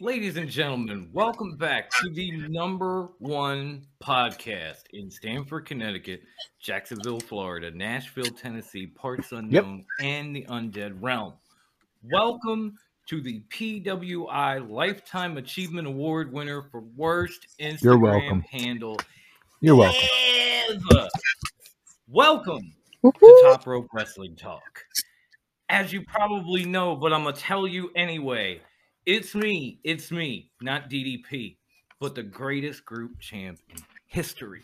Ladies and gentlemen, welcome back to the number one podcast in Stamford, Connecticut, Jacksonville, Florida, Nashville, Tennessee, Parts Unknown, and the Undead Realm. Welcome to the PWI Lifetime Achievement Award winner for worst Instagram You're welcome. handle You're welcome. ever. Welcome to Top Rope Wrestling Talk. As you probably know, but I'm gonna tell you anyway. It's me, it's me, not DDP, but the greatest group champ in history.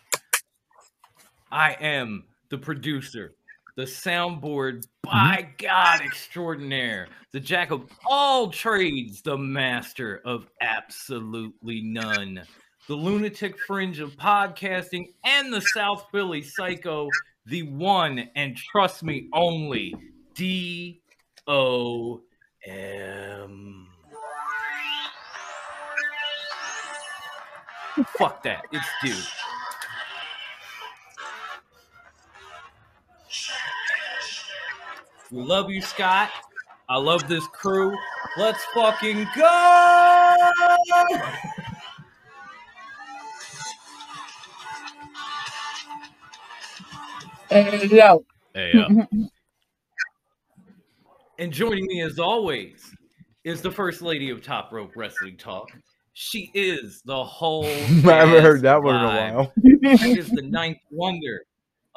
I am the producer, the soundboard by mm-hmm. God extraordinaire, the jack of all trades, the master of absolutely none, the lunatic fringe of podcasting, and the South Philly psycho, the one and trust me only, D O M. Fuck that. It's dude. We love you, Scott. I love this crew. Let's fucking go! Hey, yo. Hey, uh, and joining me as always is the first lady of Top Rope Wrestling Talk. She is the whole. I haven't heard that one in a while. She is the ninth wonder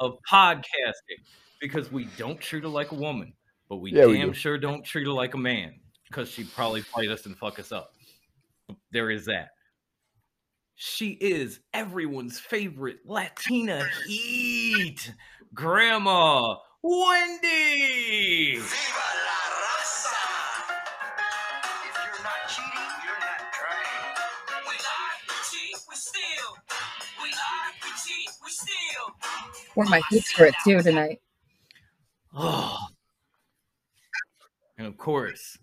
of podcasting because we don't treat her like a woman, but we Yeah, we damn do. sure don't treat her like a man because she'd probably fight us and fuck us up. There is that. She is everyone's favorite Latina heat, Grandma Wendy. Wore my hoops for it too tonight. Oh. And of course,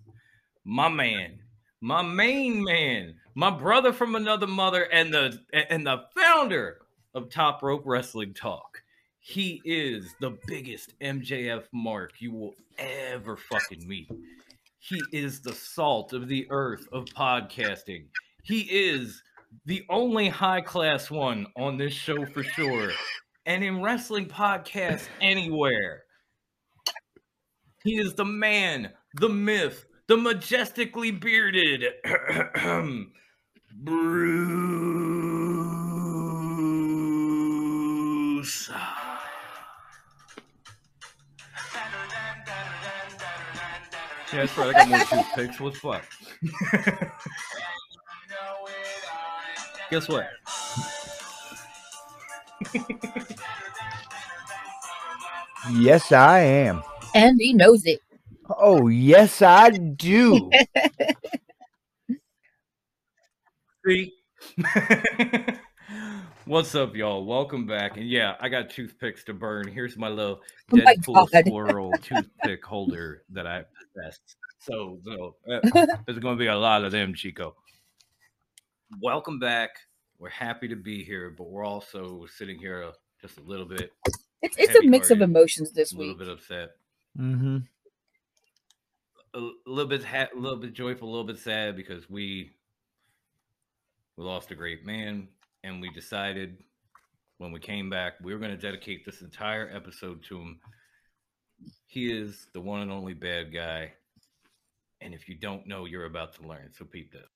my man, my main man, my brother from another mother, and the and the founder of Top Rope Wrestling Talk. He is the biggest MJF mark you will ever fucking meet. He is the salt of the earth of podcasting. He is the only high class one on this show for sure. And in wrestling podcasts anywhere. He is the man, the myth, the majestically bearded Bruce. Yeah, that's right. I got more toothpicks. What's what? Guess what? Yes, I am. And he knows it. Oh, yes, I do. See? What's up, y'all? Welcome back. And yeah, I got toothpicks to burn. Here's my little Oh my Deadpool God. squirrel toothpick holder that I possess. So, so uh, there's going to be a lot of them, Chico. Welcome back. We're happy to be here, but we're also sitting here just a little bit, It's, it's a mix of Heavy-hearted, emotions a this little week. bit upset, mm-hmm. a l- little bit, ha- a little bit joyful, a little bit sad because we we lost a great man, and we decided when we came back we were going to dedicate this entire episode to him. He is the one and only bad guy, and if you don't know, you're about to learn. So peep this.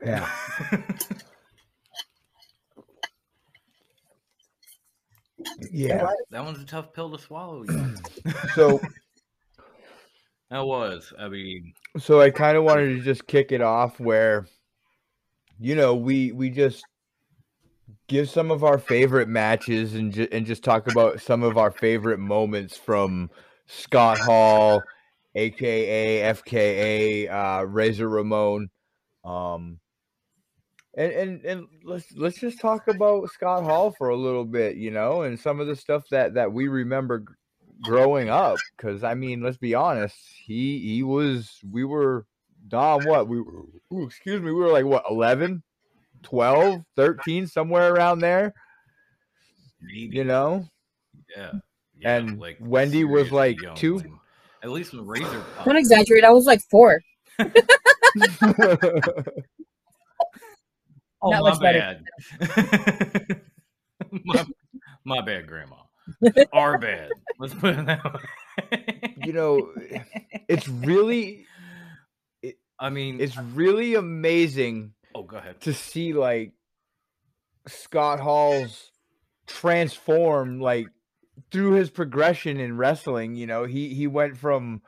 Yeah. Yeah. that one's a tough pill to swallow. So that was. I mean, so I kind of wanted to just kick it off where you know, we we just give some of our favorite matches and ju- and just talk about some of our favorite moments from Scott Hall, aka FKA uh, Razor Ramon. Um, and, and and let's let's just talk about Scott Hall for a little bit, you know, and some of the stuff that that we remember g- growing up. Because I mean, let's be honest, he he was we were Dom. What we were? Ooh, excuse me, we were like what 11, 12, 13, somewhere around there, maybe, you know. yeah. and like Wendy was, like, young two? At least when Razor. popped. Don't exaggerate. I was like four. Oh, Not my much better. bad. my, my bad, Grandma. Our bad. Let's put it that way. you know, it's really I mean, it's really amazing oh, go ahead. to see like Scott Hall's transform like through his progression in wrestling. You know, he he went from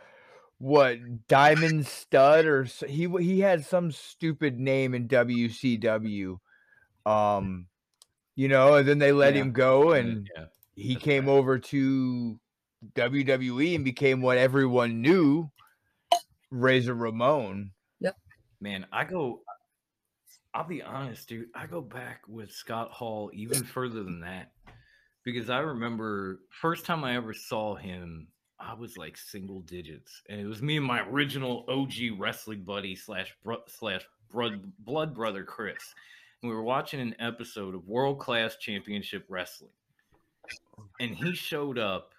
what Diamond Stud or he he had some stupid name in WCW. Um, you know, and then they let Yeah. him go, and yeah. he that's came right. over to WWE and became what everyone knew, Razor Ramon. Yep. Man, I go. I'll be honest, dude. I go back with Scott Hall even further than that because I remember first time I ever saw him, I was like single digits, and it was me and my original OG wrestling buddy slash bro- slash blood blood brother Chris, and we were watching an episode of World Class Championship Wrestling, and he showed up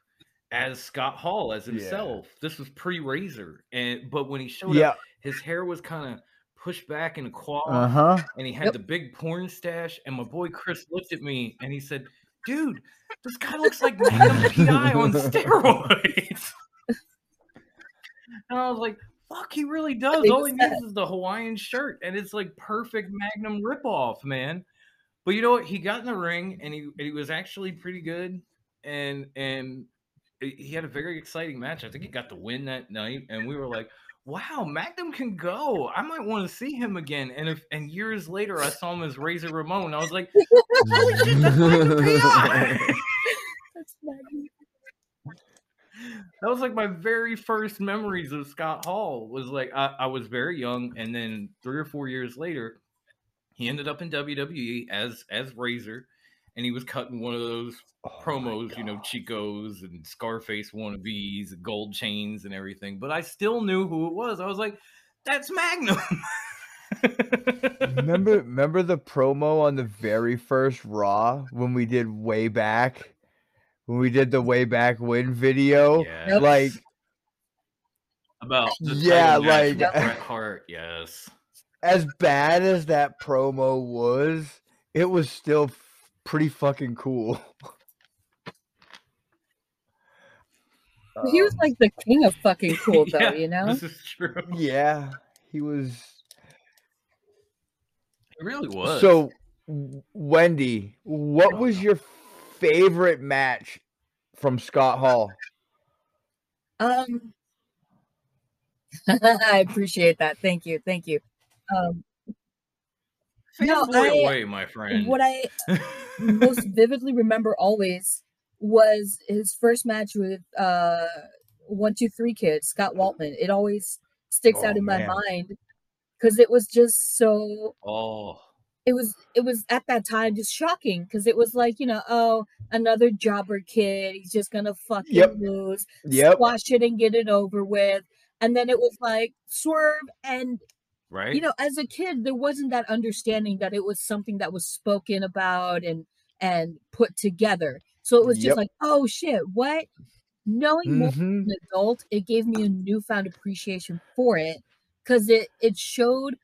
as Scott Hall as Yeah. himself. This was pre Razor, and but when he showed Yeah. up, his hair was kind of pushed back in a quad, Uh huh. and he had Yep. the big porn stash. And my boy Chris looked at me and he said, "Dude, this guy looks like Magnum PI on steroids." and I was like, "Fuck, he really does. All he needs is the Hawaiian shirt, and it's like perfect Magnum ripoff, man." But you know what? He got in the ring and he and he was actually pretty good, and and he had a very exciting match. I think he got the win that night, and we were like, "Wow, Magnum can go. I might want to see him again." And if and years later, I saw him as Razor Ramon. I was like, "Holy shit, that's Magnum PI!" That was like my very first memories of Scott Hall. Was like I, I was very young, and then three or four years later, he ended up in WWE as as Razor, and he was cutting one of those Oh promos, you know, Chicos and Scarface wannabes, and gold chains and everything. But I still knew who it was. I was like, "That's Magnum." remember remember the promo on the very first Raw when we did way back when we did the way back win video Yeah. like about Yeah, like- Bret Hart. Yes. as bad as that promo was it was still pretty fucking cool He was Um, like the king of fucking cool, though. Yeah, you know. this is true. yeah he was It really was. so Wendy what was your favorite match from Scott Hall Um, I appreciate that. Thank you. Thank you. Um, no, I- away, my friend. what I most vividly remember always was his first match with uh one two three kid Scott Waltman. It always sticks Oh, out in my mind because it was just so oh, it was it was at that time just shocking because it was like you know oh another jobber kid he's just gonna fucking Yep. lose yep squash it and get it over with and then it was like swerve and right. you know as a kid there wasn't that understanding that it was something that was spoken about and and put together so it was just Yep. like oh shit what knowing more Mhm. as an adult it gave me a newfound appreciation for it because it it showed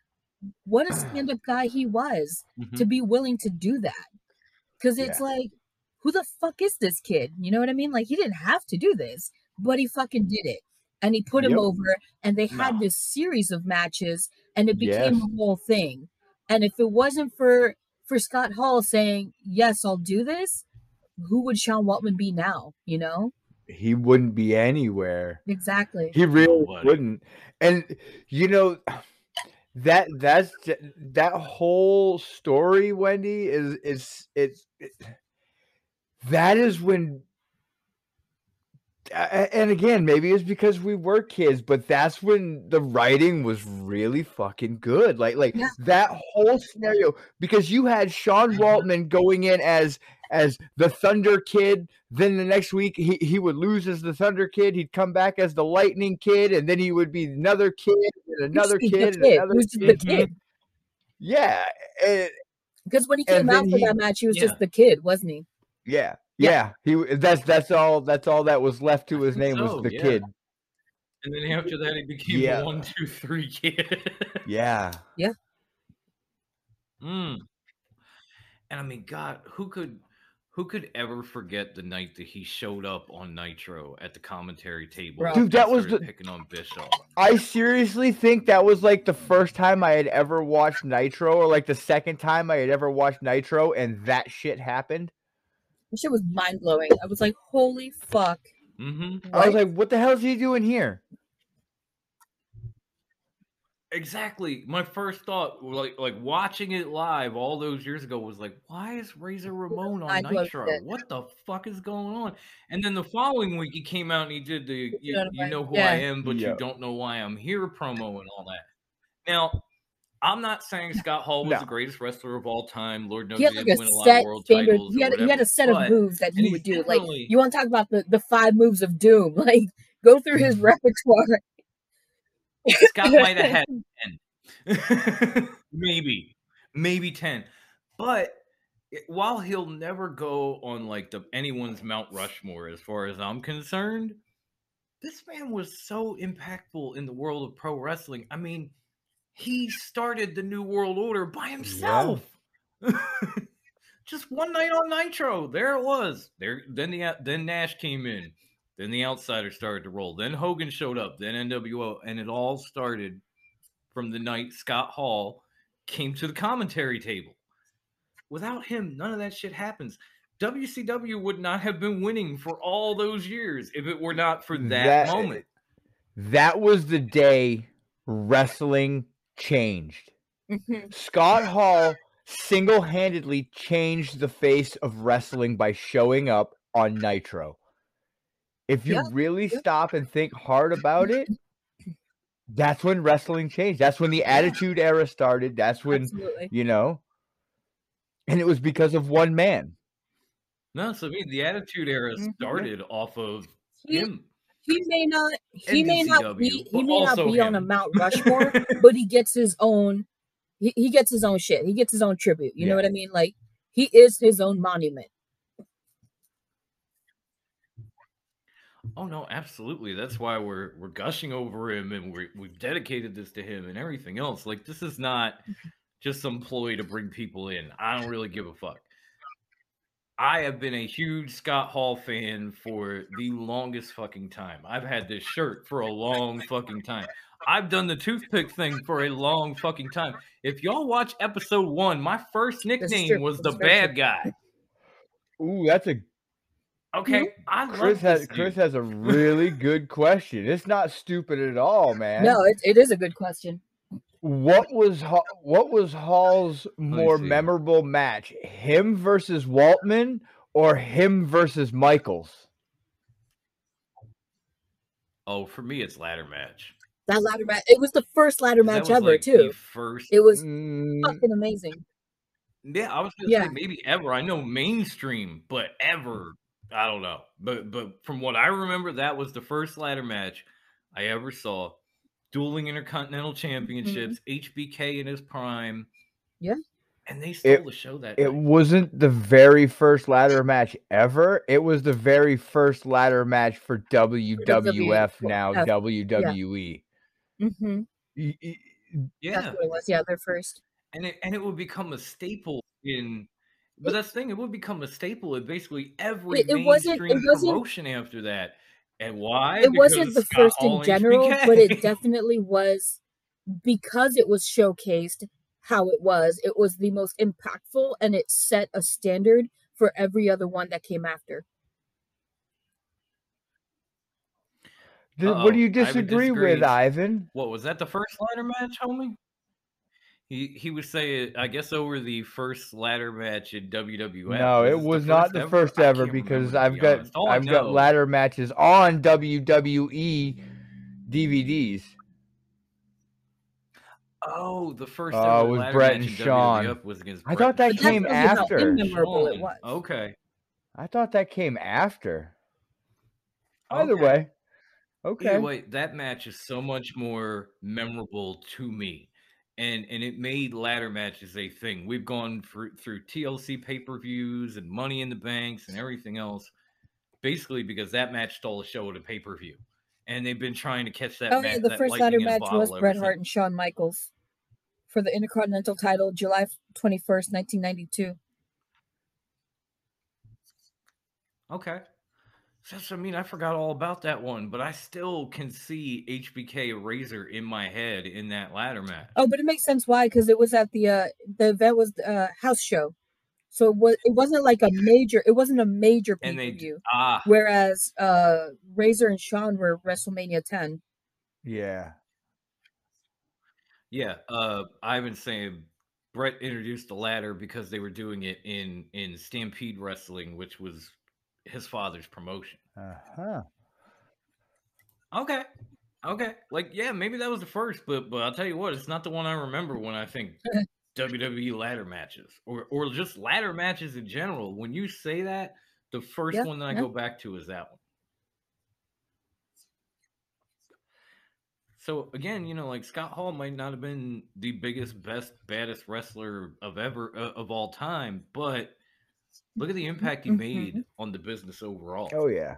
what a stand-up guy he was Mhm. to be willing to do that because it's Yeah. like who the fuck is this kid you know what i mean like he didn't have to do this but he fucking did it and he put him over and they had No. this series of matches and it became Yes. a whole thing And if it wasn't for for Scott Hall saying, Yes, I'll do this, who would Sean Waltman be now? You know? He wouldn't be anywhere. Exactly. He really Nobody. wouldn't. And you know that that's that whole story, Wendy, is is it's it, that is when a- a- and again, maybe it's because we were kids, but that's when the writing was really fucking good. Like like Yeah. that whole scenario because you had Sean Mhm. Waltman going in as as the Thunder Kid. Then the next week he, he would lose as the Thunder Kid. He'd come back as the Lightning Kid, and then he would be another kid and another He's the kid and kid. another He was just kid. the kid. Yeah, Because when he came out for he- that match, he was Yeah. just the kid, wasn't he? yeah, Yeah. yeah. He that's that's all that's all that was left to his think name was the yeah. kid. And then after that, he became Yeah. the one, two, three kid. Yeah. Yeah. Mm. And I mean, God, who could who could ever forget the night that he showed up on Nitro at the commentary table? Bro. Dude, that was the- picking on Bischoff. I seriously think that was like the first time I had ever watched Nitro, or like the second time I had ever watched Nitro, and that shit happened. That shit was mind blowing. I was like, holy fuck. Mm-hmm. I was like, "What the hell is he doing here?" Exactly. My first thought, like like watching it live all those years ago, was like, why is Razor Ramon on I Nitro? What the fuck is going on? And then the following week, he came out and he did the You "You, know what I- know who yeah. I am, but Yeah. you don't know why I'm here" promo and all that. Now, I'm not saying Scott Hall was No. the greatest wrestler of all time. Lord knows He had like a win a lot set of world standard. titles. He had, he had a set of moves that he would do. Like you want to talk about the the five moves of doom? Like go through his mm-hmm. repertoire. Scott might have had 10. maybe. Maybe 10. But while he'll never go on like the anyone's Mount Rushmore as far as I'm concerned, this man was so impactful in the world of pro wrestling. I mean, he started the new world order by himself. Just one night on Nitro, there it was. There then the then Nash came in. Then the outsiders started to roll. Then Hogan showed up. Then NWO, and it all started from the night Scott Hall came to the commentary table. Without him, none of that shit happens. WCW would not have been winning for all those years if it were not for that, That- moment. That was the day wrestling changed. Mhm. Scott Hall single handedly changed the face of wrestling by showing up on Nitro. If you Yeah, really yeah. stop and think hard about it, that's when wrestling changed. That's when the Attitude Era started. That's when, Absolutely. you know, and it was because of one man. No, so I mean, the Attitude Era Mhm. started off of He, him. He may not he may not be he may not be on a. Mount Rushmore, but he gets his own he, he gets his own shit. He gets his own tribute. You know what I mean? Like he is his own monument. Oh no, absolutely. That's why we're we're gushing over him and we we've dedicated this to him and everything else. Like this is not mm-hmm. just some ploy to bring people in. I don't really give a fuck. I have been a huge Scott Hall fan for the longest fucking time. I've had this shirt for a long fucking time. I've done the toothpick thing for a long fucking time. If y'all watch episode one, my first nickname true. was the bad guy. Ooh, that's a Okay, I love Chris has this Chris has a really good question. It's not stupid at all, man. No, it, it is a good question. What was Ha- what was Hall's more memorable match? Him versus Waltman or him versus Michaels? Oh, for me, it's ladder match. That ladder match. It was the first ladder match ever like, too. First, It was Mm, fucking amazing. yeah, I was gonna Yeah. say maybe ever. I know mainstream, but ever, I don't know. But but from what I remember, that was the first ladder match I ever saw. Dueling Intercontinental Championships, HBK in his prime. Mm-hmm. Yeah. and they stole It- the show that it night. wasn't the very first ladder match ever. It was the very first ladder match for WWF now F, WWE. hmm Y- y- Yeah, That's what it was. Yeah, they're first. and it and it would become a staple in. But that's the thing; it would become a staple in basically every It- it wasn't- it mainstream wasn't- promotion after that. And why? It wasn't the Scott first Hall in general, HBK. but it definitely was because it was showcased how it was. It was the most impactful and it set a standard for every other one that came after. Th- Uh-oh, what do you Ivan disagree with. Ivan? What was that? The first ladder match, homie? He he was saying, I guess, over the first ladder match in WWF. No, it the was not the ever? first ever because remember, I've be got honest. All I I've got ladder matches on WWE DVDs. Oh, the first Oh, ever it was ladder Bret match and in Shawn. WWF was against. I Bret thought that and But that came tells you how after. immemorable it Shawn. was. Okay. I thought that came after. Either Okay. way. Okay. Either way, that match is so much more memorable to me. And and it made ladder matches a thing. We've gone through through TLC pay-per-views and money in the banks and everything else, basically because that match stole a show at a pay-per-view. And they've been trying to catch that Oh match. yeah, the first ladder match was Bret. Hart and Shawn Michaels for the Intercontinental title, July twenty first, nineteen ninety two. Okay. That's, I mean, I forgot all about that one, but I still can see HBK Razor in my head in that ladder match. Oh, but it makes sense why because it was at the uh the event was uh house show, so it was it wasn't like a major it wasn't a major pay per view. ah Whereas uh Razor and Shawn were WrestleMania ten. Yeah. yeah. Uh, I've been saying Bret introduced the ladder because they were doing it in in Stampede Wrestling, which was his father's promotion. Uh-huh. Okay. Okay. Like, yeah, maybe that was the first, but but I'll tell you what, it's not the one I remember when I think WWE ladder matches or or just ladder matches in general. When you say that, the first Yeah, one that I yeah. go back to is that one. So again, you know, like Scott Hall might not have been the biggest, best, baddest wrestler of ever uh, of all time, but look at the impact he made Mhm. on the business overall Oh yeah.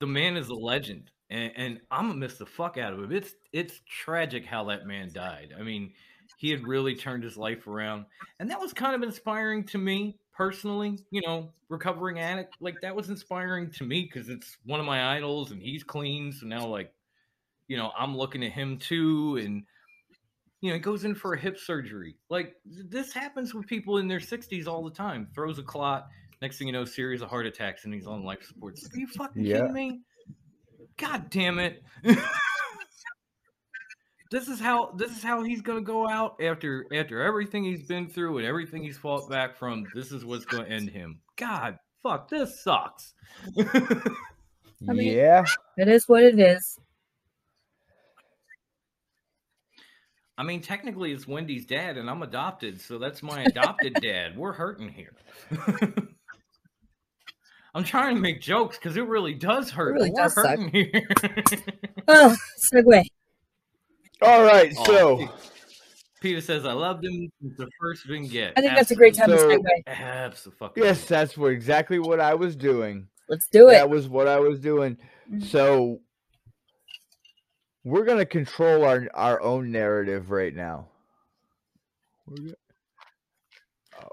the man is a legend, and, and I'm gonna miss the fuck out of him. It's it's tragic how that man died. I mean, he had really turned his life around, and that was kind of inspiring to me personally. You know, recovering addict, like that was inspiring to me because it's one of my idols, and he's clean. So now, like, you know, I'm looking at him too, and you know, he goes in for a hip surgery. Like this happens with people in their 60s all the time. Throws a clot. Next thing you know, series of heart attacks, and he's on life support. Are you fucking Yeah. kidding me? God damn it! this is how this is how he's gonna go out after after everything he's been through and everything he's fought back from. This is what's gonna end him. God, fuck, this sucks. I mean- yeah. It is what it is. I mean, technically, it's Wendy's dad, and I'm adopted, so that's my adopted dad. We're hurting here. I'm trying to make jokes because it really does hurt. really we're does suck. here. Oh, segue. All right. Oh, So Peter says, "I loved him since the first vignette." I think that's a great time So- to segue. Absolutely. yes, that's what exactly what I was doing. Let's do it. That was what I was doing. Mhm. So we're gonna control our our own narrative right now.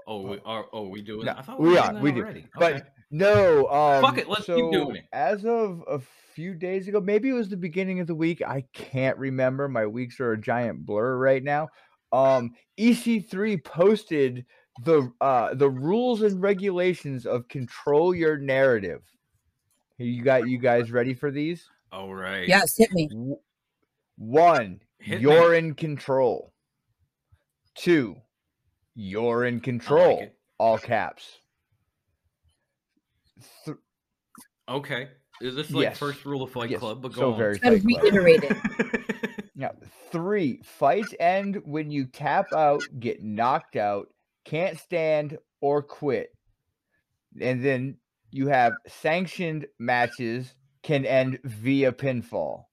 Oh, we are. Oh, we doing? No, I thought we were are, doing that we do. already. But no, um, Fuck it, let's keep doing it. As of a few days ago, maybe it was the beginning of the week. I can't remember. My weeks are a giant blur right now. Um, EC3 posted the uh the rules and regulations of control your narrative. You got you guys ready for these? all right. Yes, hit me. W- One, Hit you're in control. Two, you're in control. it. all caps. Th- Okay. Is this like Yes. first rule of Fight yes, Club? But go so on. very Gotta Fight Club. reiterate. Yeah. Three, fights end when you tap out, get knocked out, can't stand, or quit. And then you have sanctioned matches can end via pinfall.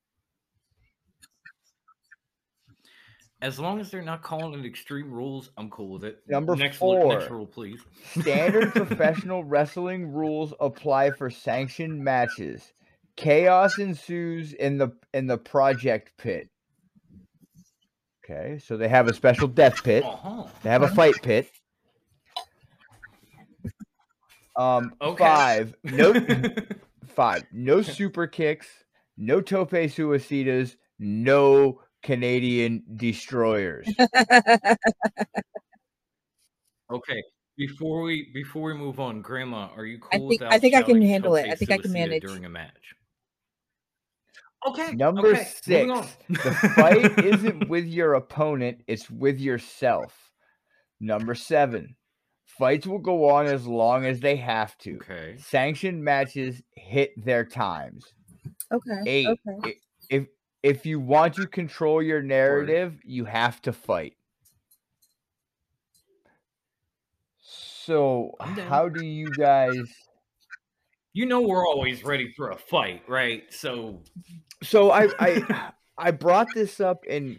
As long as they're not calling it extreme rules, I'm cool with it. Number next Rule, next four. rule, please. Standard professional wrestling rules apply for sanctioned matches. Chaos ensues in the in the project pit. Okay, so they have a special death pit. Uh-huh. They have a fight pit. Um, Okay. five. No, five. No super kicks. No tope suicidas. No Canadian destroyers. Okay. Before we before we move on, Grandma, are you I think- I think I can handle it. I think I can manage. during a match? Okay. Number okay, six. The fight isn't with your opponent, it's with yourself. Number seven. Fights will go on as long as they have to. Okay. Sanctioned matches hit their times. okay. Eight. Okay. i- If if you want to control your narrative, you have to fight. So how do you guys You know we're always ready for a fight, right? So so I I I brought this up in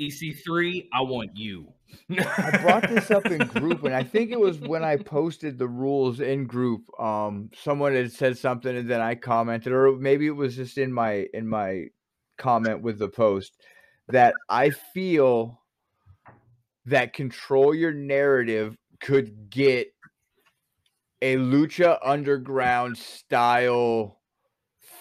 EC3, I want you. I brought this up in group, and I think it was when I posted the rules in group. Um, someone had said something, and then I commented, or maybe it was just in my in my comment with the post that I feel that control your narrative could get a lucha underground style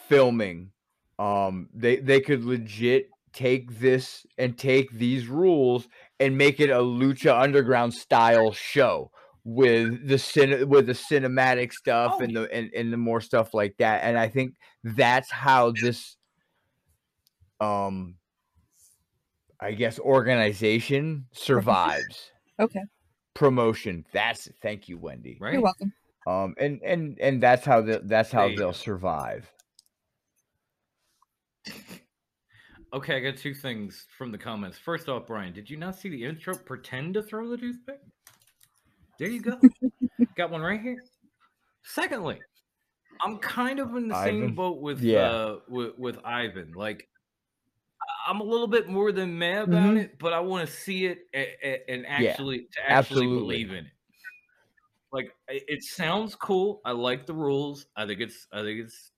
filming. Um, they they could legit take this and take these rules and make it a lucha underground style show with the cin- with the cinematic stuff Oh, and the and, and the more stuff like that and i think that's how this um i guess organization survives. Okay. promotion that's thank you wendy. Right? You're welcome. um and and and that's how the, that's how they'll survive Okay, I got two things from the comments. First off, Brian, did you not see the intro? Pretend to throw the toothpick. There you go. got one right here. Secondly, I'm kind of in the same boat with Yeah. uh with, with Ivan. Like I'm a little bit more than mad about Mhm. it, but I want to see it and Yeah, actually to actually absolutely. believe in it. Like it it sounds cool. I like the rules. I think it's I think it's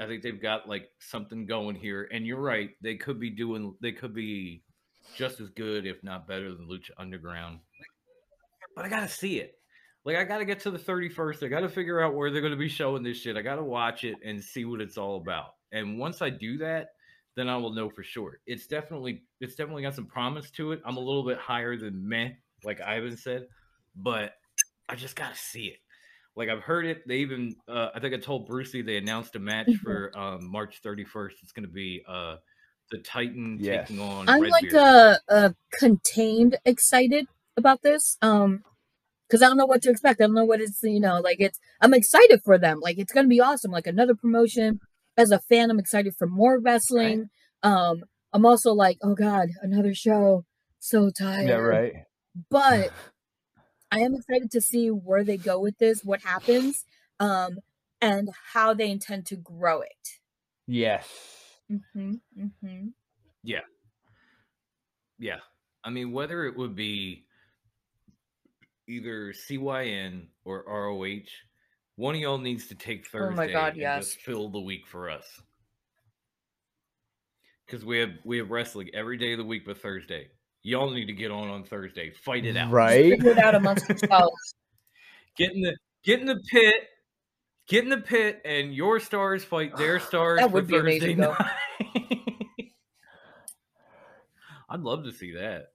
I think they've got like something going here. And you're right, they could be doing they could be just as good, if not better than Lucha Underground. But I gotta see it. Like I gotta get to the 31st. I gotta figure out where they're gonna be showing this shit. I gotta watch it and see what it's all about. And once I do that, then I will know for sure. It's definitely it's definitely got some promise to it. I'm a little bit higher than meh, like Ivan said, but I just gotta see it. Like I've heard it. They even uh, I think I told Brucey they announced a match Mhm. for um, March 31st. It's gonna be uh, the Titan Yes. taking on. I'm like a, uh, uh contained excited about this. Um because I don't know what to expect. I don't know what it's you know, like it's I'm excited for them. Like it's gonna be awesome. Like another promotion. As a fan, I'm excited for more wrestling. Um I'm also like, oh god, another show. So tired. yeah right But I am excited to see where they go with this, what happens, um, and how they intend to grow it. yes Mm-hmm, mm-hmm. Yeah. Yeah. I mean, whether it would be either CYN or ROH, one of y'all needs to take Thursday Oh my God, and yes. just fill the week for us. Because we have we have wrestling every day of the week but Thursday. Y'all need to get on on Thursday. Fight it out. right Figure it out amongst yourselves. Get in the get in the pit. Get in the pit and your stars fight their stars That for would be Thursday amazing, though. night. I'd love to see that.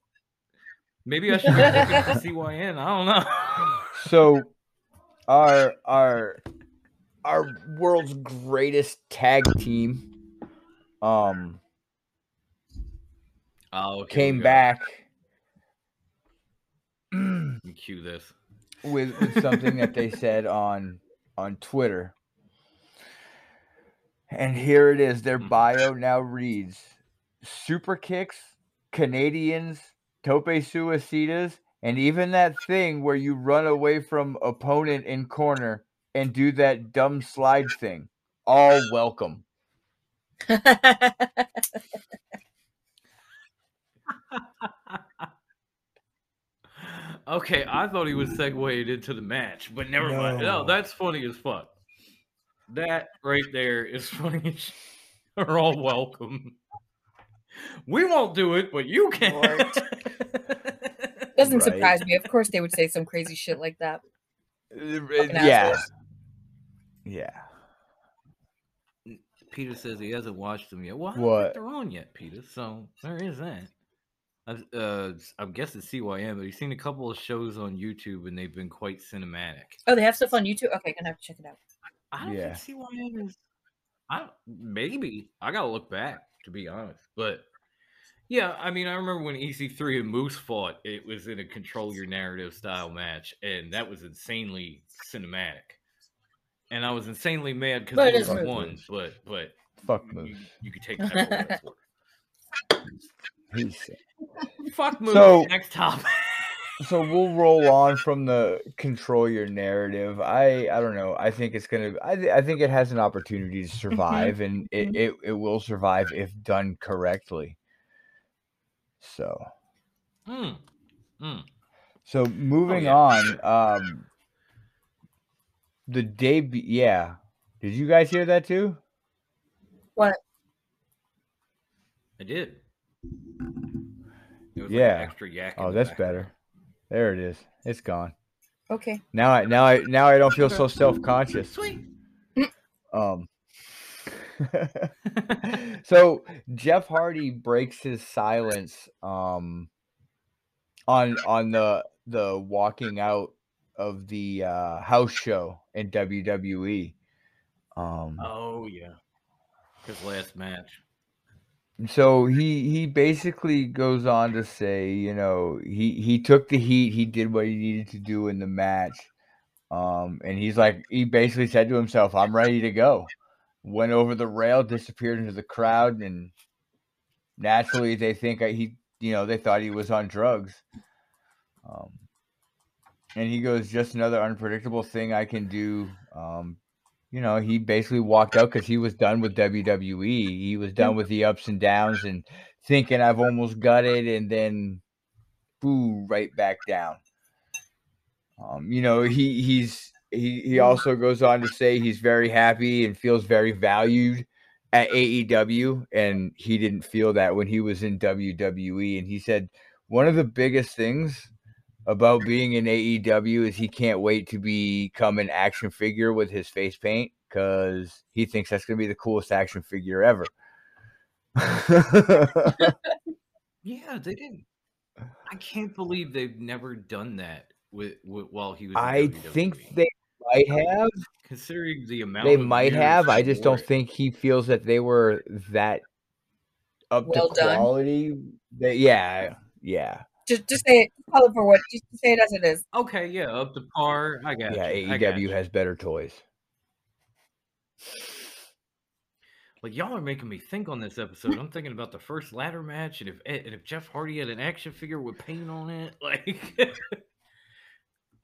Maybe I should be looking for CYN. I don't know. so our our our world's greatest tag team um Oh, okay, came we back Cue this. with, with something that they said on on Twitter. And here it is. Their Mhm. bio now reads Super kicks, Canadians, Tope Suicidas, and even that thing where you run away from opponent in corner and do that dumb slide thing. All welcome. Okay, I thought he was segued into the match, but never mind. No. No, that's funny as fuck. That right there is funny. as sh- Are all welcome. We won't do it, but you can. Lord. Doesn't Right. surprise me. Of course, they would say some crazy shit like that. Uh, Yeah. assholes. Yeah. Peter says he hasn't watched them yet. Well, I don't What? they're on yet, Peter. So there is that. I, uh, I guess it's CYN, but he's seen a couple of shows on YouTube and they've been quite cinematic. Oh, they have stuff on YouTube. Okay, gonna have to check it out. I don't Yeah. think CYN is. I don't- maybe I gotta look back to be honest, but yeah, I mean, I remember when EC3 and Moose fought. It was in a control your narrative style match, and that was insanely cinematic. And I was insanely mad because But it Moose is won, but but Fuck you, Moose. you could take that for what it's worth. He's sick. Fuck Moose. So- Next topic. so we'll roll on from the control your narrative. I I don't know. I think it's gonna. I th- I think it has an opportunity to survive, and it, Mhm. it it will survive if done correctly. So Mm. Mm. so moving yeah. on. Um, the debut. Yeah, did you guys hear that too? What? I did. It was Yeah. Like extra yak. Oh, that's background. better. There it is. It's gone. Okay. Now I now I now I don't feel so self conscious. Sweet. Um. so Jeff Hardy breaks his silence um on on the the walking out of the uh house show in WWE. Um oh yeah. His last match. So he he basically goes on to say, you know, he he took the heat, he did what he needed to do in the match. Um and he's like he basically said to himself, I'm ready to go. Went over the rail, disappeared into the crowd and naturally they think he you know, they thought he was on drugs. Um and he goes just another unpredictable thing I can do. Um you know, he basically walked out because he was done with WWE. He was done with the ups and downs and thinking I've almost got it, and then boo, right back down. Um, you know, he he's he he also goes on to say he's very happy and feels very valued at AEW, and he didn't feel that when he was in WWE. And he said one of the biggest things about being in AEW is he can't wait to become an action figure with his face paint because he thinks that's going to be the coolest action figure ever. Yeah, they didn't. I can't believe they've never done that with, with while he was. I WWE. think they might have. considering the amount They of might have. I just don't it. think he feels that they were that up Well to done. quality. That, yeah, yeah, Just just say it. Call it for what. Just say it as it is. Okay, yeah, up to par. I got yeah. you. I got AEW you. has better toys. Like y'all are making me think on this episode. I'm thinking about the first ladder match, and if and if Jeff Hardy had an action figure with paint on it, like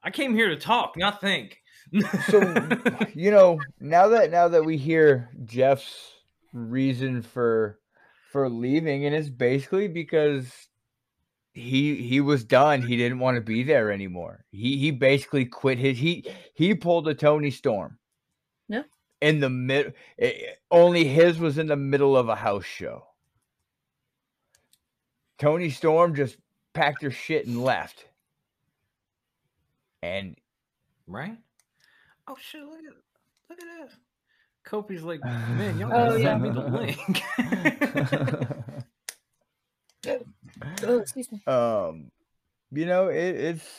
I came here to talk, not think. So you know, now that now that we hear Jeff's reason for for leaving, and it's basically because he he was done. He didn't want to be there anymore. He he basically quit his he he pulled a Toni Storm. Yeah. In the mid, eh, only his was in the middle of a house show. Toni Storm just packed her shit and left. And right? Oh shit! Look at look at that. Kofi's like, man, y'all Oh, gotta yeah. send me the link. Oh, excuse me. um you know it, it's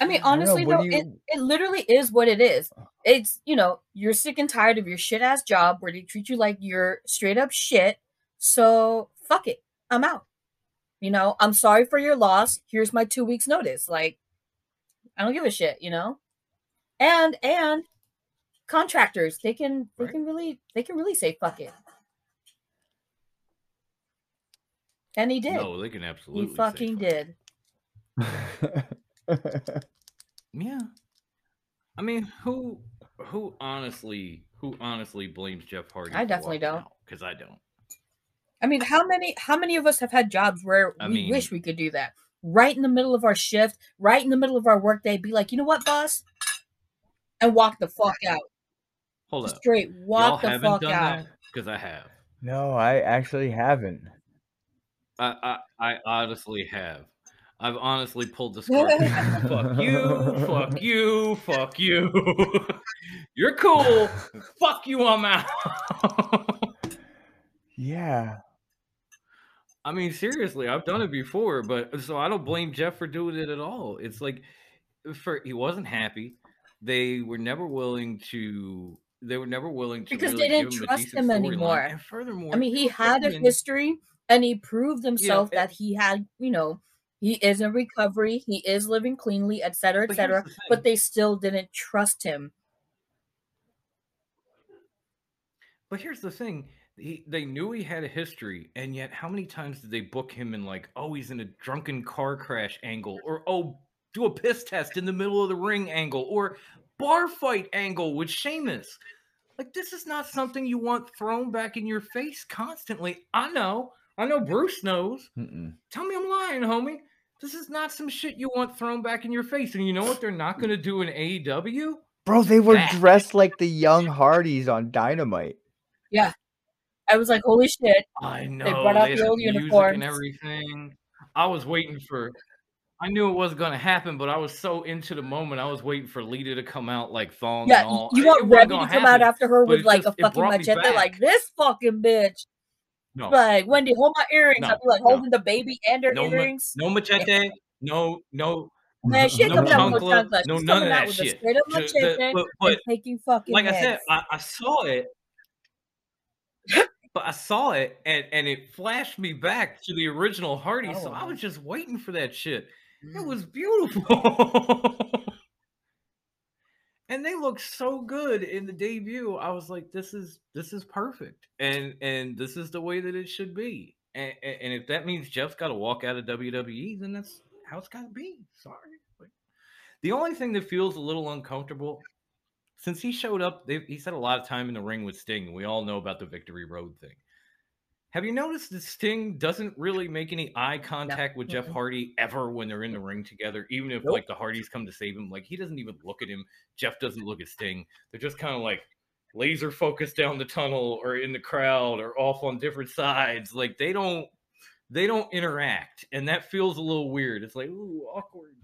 I mean, I know, honestly, though, do it, it literally is what it is. It's, you know, you're sick and tired of your shit ass job where they treat you like you're straight up shit. So fuck it. I'm out. You know, I'm sorry for your loss. Here's my two weeks notice. Like, I don't give a shit, you know? And and contractors, they can they Right. can really they can really say fuck it. And he did. no, they can absolutely. he say fucking fuck did. Yeah. I mean, who who honestly who honestly blames Jeff Hardy? I definitely don't. because I don't. I mean, how many how many of us have had jobs where I we wish we could do that? Right in the middle of our shift, right in the middle of our workday, be like, you know what, boss? And walk the fuck out. Hold Just up, straight y'all walk the fuck done out. because I have. no i actually haven't I, I I honestly have. I've honestly pulled the scorpion. fuck you, fuck you, fuck you. You're cool. fuck you, I'm out. Yeah. I mean, seriously, I've done it before, but so I don't blame Jeff for doing it at all. It's like for he wasn't happy. They were never willing to. They were never willing to Because really they didn't him trust him storyline. anymore. And furthermore, I mean, he had a Pullman- history and he proved himself it- that he had, you know, he is in recovery, he is living cleanly, et cetera, et But. But they still didn't trust him. But here's the thing. He, they knew he had a history, and yet how many times did they book him in like, oh, he's in a drunken car crash angle, or oh, do a piss test in the middle of the ring angle, or bar fight angle with Sheamus? Like, this is not something you want thrown back in your face constantly. I know. I know Bruce knows. Mm-mm. Tell me I'm lying, homie. This is not some shit you want thrown back in your face. And you know what they're not going to do in AEW? Bro, they were That. dressed like the young Hardys on Dynamite. Yeah. I was like, holy shit. I know They brought out they the old music uniforms. and everything. I was waiting for. I knew it wasn't going to happen, but I was so into the moment. I was waiting for Lita to come out like thong Yeah, and all. you want it to gonna come out after her with like just- a fucking machete, like this fucking bitch. No, Like, Wendy, hold my earrings. No, I'll be like no. holding the baby and her no, ma- earrings. no machete, no, no, Man, she ain't no coming out with no no She's none of that shit. a straight up Ju- the- machete but, but taking fucking like I said. I, I saw it, but I saw it and and it flashed me back to the original Hardy. so Oh. I was just waiting for that shit. It Mm. was beautiful. and they look so good in the debut. I was like, this is this is perfect. And and this is the way that it should be. And, and, if that means Jeff's got to walk out of WWE, then that's how it's got to be. Sorry. Like, the only thing that feels a little uncomfortable since he showed up, they, he spent a lot of time in the ring with Sting. We all know about the Victory Road thing. Have you noticed that Sting doesn't really make any eye contact with Jeff Hardy ever when they're in the ring together? Even if Nope. like the Hardys come to save him, like he doesn't even look at him. Jeff doesn't look at Sting. They're just kind of like laser focused down the tunnel or in the crowd or off on different sides. Like they don't they don't interact, and that feels a little weird. It's like ooh awkward.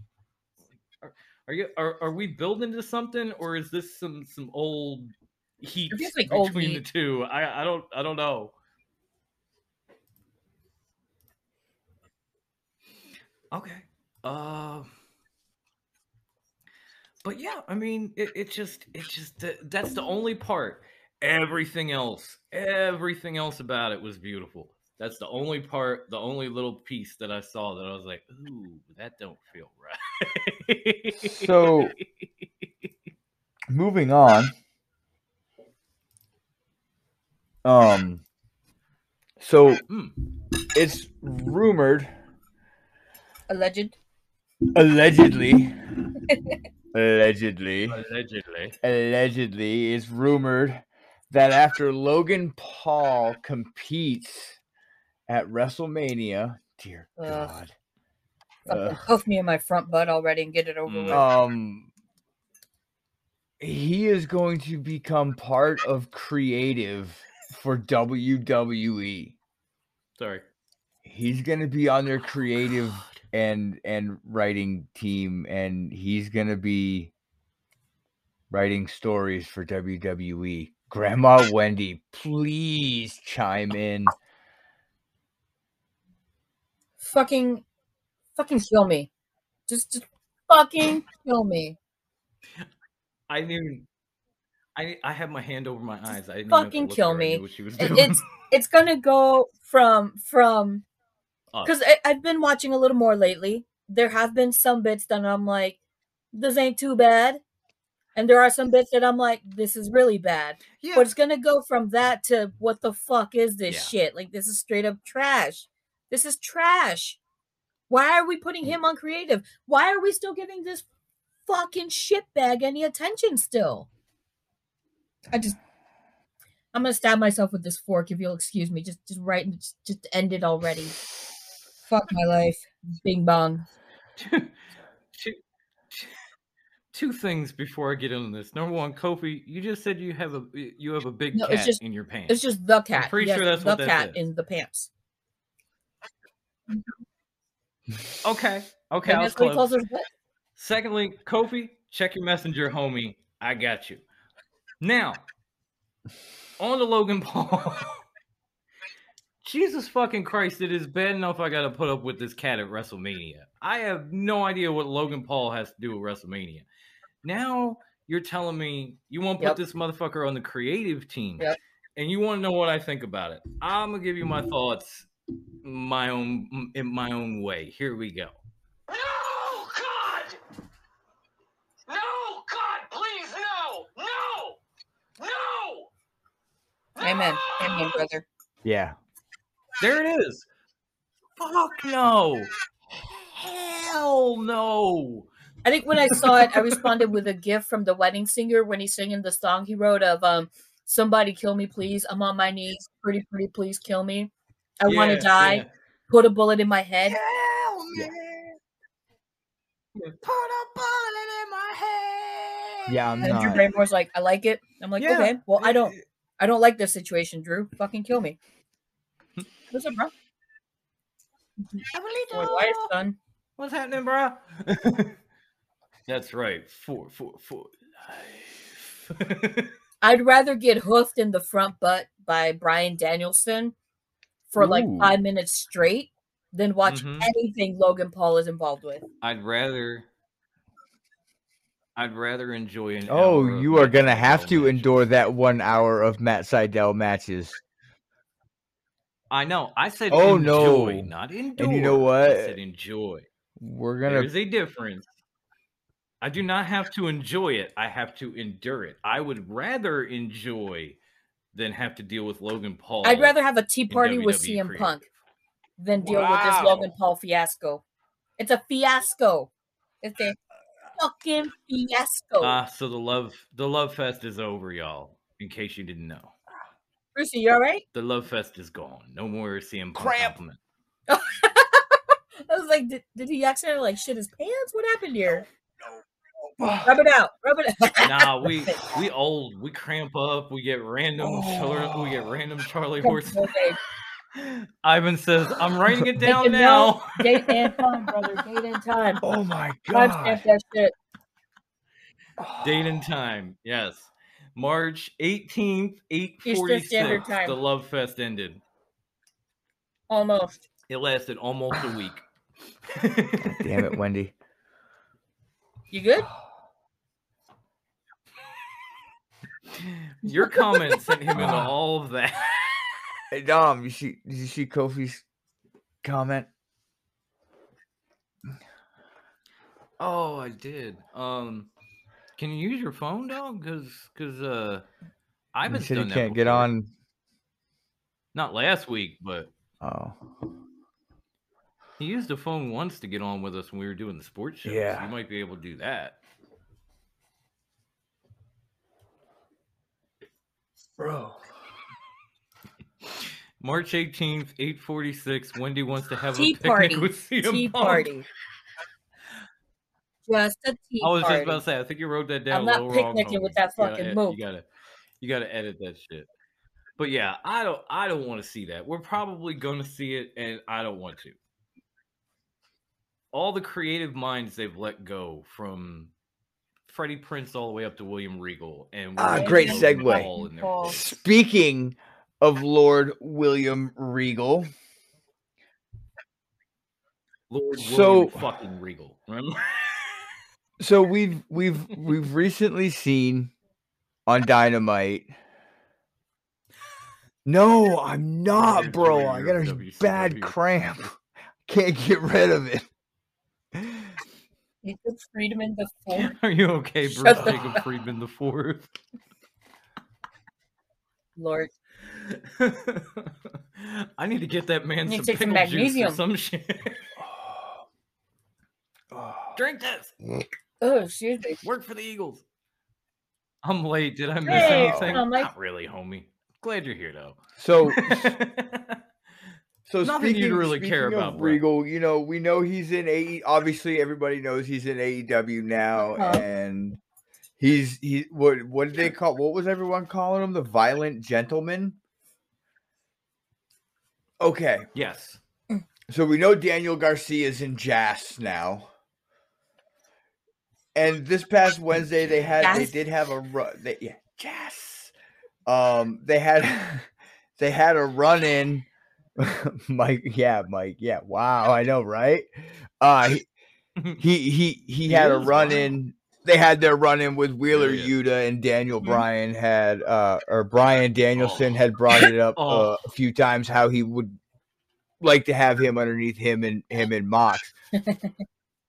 Are, are you are, are we building to something, or is this some some old heat like old between the two? I I don't I don't know. Okay. Uh, but yeah, I mean, it, it just, it just, that- that's the only part. Everything else, everything else about it was beautiful. That's the only part, the only little piece that I saw that I was like, ooh, that don't feel right. So- Moving on. Um. So Hmm. it's rumored, Alleged. allegedly, allegedly, allegedly. allegedly, is rumored that after Logan Paul competes at WrestleMania, dear Ugh. God, Fucking Ugh. cuff me in my front butt already and get it over Mm. with. um, he is going to become part of creative for WWE. Sorry. He's going to be on their creative and and writing team, and he's going to be writing stories for WWE. Grandma Wendy, please chime in. Fucking, fucking kill me. Just, just fucking kill me. I knew. I I had my hand over my eyes. I didn't even have to fucking kill her. I knew me. What she was It- doing. it's it's gonna go from from Us. Because I've been watching a little more lately. There have been some bits that I'm like, this ain't too bad, and there are some bits that I'm like, this is really bad. yeah. But it's gonna go from that to what the fuck is this Yeah. shit? Like this is straight up trash. This is trash. Why are we putting him on creative? Why are we still giving this fucking shitbag any attention still? I just I'm gonna stab myself with this fork if you'll excuse me. Just just right just, just end it already. Fuck my life. Bing bong. two, two, two things before I get into this. Number one, Kofi, you just said you have a you have a big No, cat just- in your pants. It's just the cat. pretty Yes, sure that's the what that cat says. in the pants. Okay. Okay. I was that's what he close. calls her what? Secondly, Kofi, check your messenger, homie. I got you. Now, on to Logan Paul. Jesus fucking Christ, it is bad enough I gotta put up with this cat at WrestleMania. I have no idea what Logan Paul has to do with WrestleMania. Now you're telling me you want to put Yep. this motherfucker on the creative team. Yep. And you want to know what I think about it. I'm gonna give you my thoughts my own in my own way. Here we go. No, God! No, God, please, no! No! No! Amen. Amen, brother. Yeah. There it is. Fuck no. Hell no. I think when I saw it, I responded with a gift from the wedding singer when he's singing the song he wrote of um somebody kill me please. I'm on my knees. Pretty pretty please kill me. I want to die. yeah. Put a bullet in my head. Hell Yeah. Put a bullet in my head. Yeah, I'm And Drew not. Barrymore's like, I like it. I'm like, Yeah. okay. Well, I don't I don't like this situation, Drew. Fucking kill me. What's up, bro? Boy, wife, son. What's happening, bro? That's right. For for for life. I'd rather get hoofed in the front butt by Bryan Danielson for like five minutes straight than watch Mhm. anything Logan Paul is involved with. I'd rather I'd rather enjoy an Oh, hour of you are Matt gonna have to matches. endure that one hour of Matt Sydal matches. I know. I said Oh, enjoy, no. not endure. And you know what? I said enjoy. We're gonna There's a difference. I do not have to enjoy it. I have to endure it. I would rather enjoy than have to deal with Logan Paul. I'd rather have a tea party with WWE CM creative. Punk than deal with this Logan Paul fiasco. It's a fiasco. It's a fucking fiasco. Ah, so the love the love fest is over, y'all. In case you didn't know, Brucey, you all right? the love fest is gone. No more CM Punk Cramp. compliment. I was like, did, did he accidentally like shit his pants? What happened here? Rub it out. Rub it out. Nah, we we old. We cramp up. We get random. Oh. Char- we get random Charlie horse. Okay, Ivan says, "I'm writing it down a now." Date and time, brother. Date and time. Oh my Timestamp god. that shit. Oh. Date and time. Yes. March 18th, Eastern 846. Time. The Love Fest ended. Almost. It lasted almost a week. Damn it, Wendy. You good? Your comment sent him into all of that. Hey Dom, you see did you see Kofi's comment? Oh, I did. Um can you use your phone, dog? Cause cause uh I've been said he done can't get on. Not last week, but Oh. he used the phone once to get on with us when we were doing the sports show. Yeah. you might be able to do that. Bro. March 18th, 846. Wendy wants to have Tea a picnic party. with CM Tea Punk. party. Just a tea I was party. just about to say, I think you wrote that down. I'm a not wrong, picnicking with homie. that You gotta fucking ed- mook. You gotta, you gotta edit that shit. But yeah, I don't, I don't want to see that. We're probably going to see it, and I don't want to. All the creative minds they've let go from Freddie Prinze all the way up to William Regal, and Ah, great segue. Paul in their Paul. place. Speaking of Lord William Regal, Lord So- William fucking Regal. Remember? so we've we've we've recently seen on Dynamite. No, I'm not, bro. I got a WCW. bad cramp. Can't get rid of it. Jacob Friedman the fourth. Are you okay, Bruce Shut Jacob Friedman the fourth? Lord. I need to get that man some to take some pickle juice or magnesium. some shit. Drink this. Oh, excuse me. Work for the Eagles. I'm late. Did I miss Hey, anything? I'm like- Not really, homie. Glad you're here though. So so Nothing you'd speaking, really care speaking about, of bro. Regal, you know, we know he's in AE. Obviously, everybody knows he's in AEW now, Uh-huh. and he's he. What what did they call? What was everyone calling him? The violent gentleman. Okay, yes. so we know Daniel Garcia is in Jazz now. And this past Wednesday they had they did have a run they, yeah, yes. Um they had they had a run in Mike yeah, Mike. Yeah, wow, I know, right? Uh he he he, he had a run in they had their run in with Wheeler Yeah, yeah. Yuta and Daniel Mhm. Bryan had uh or Bryan Danielson Oh. had brought it up Oh. uh, a few times how he would like to have him underneath him and him and Mox.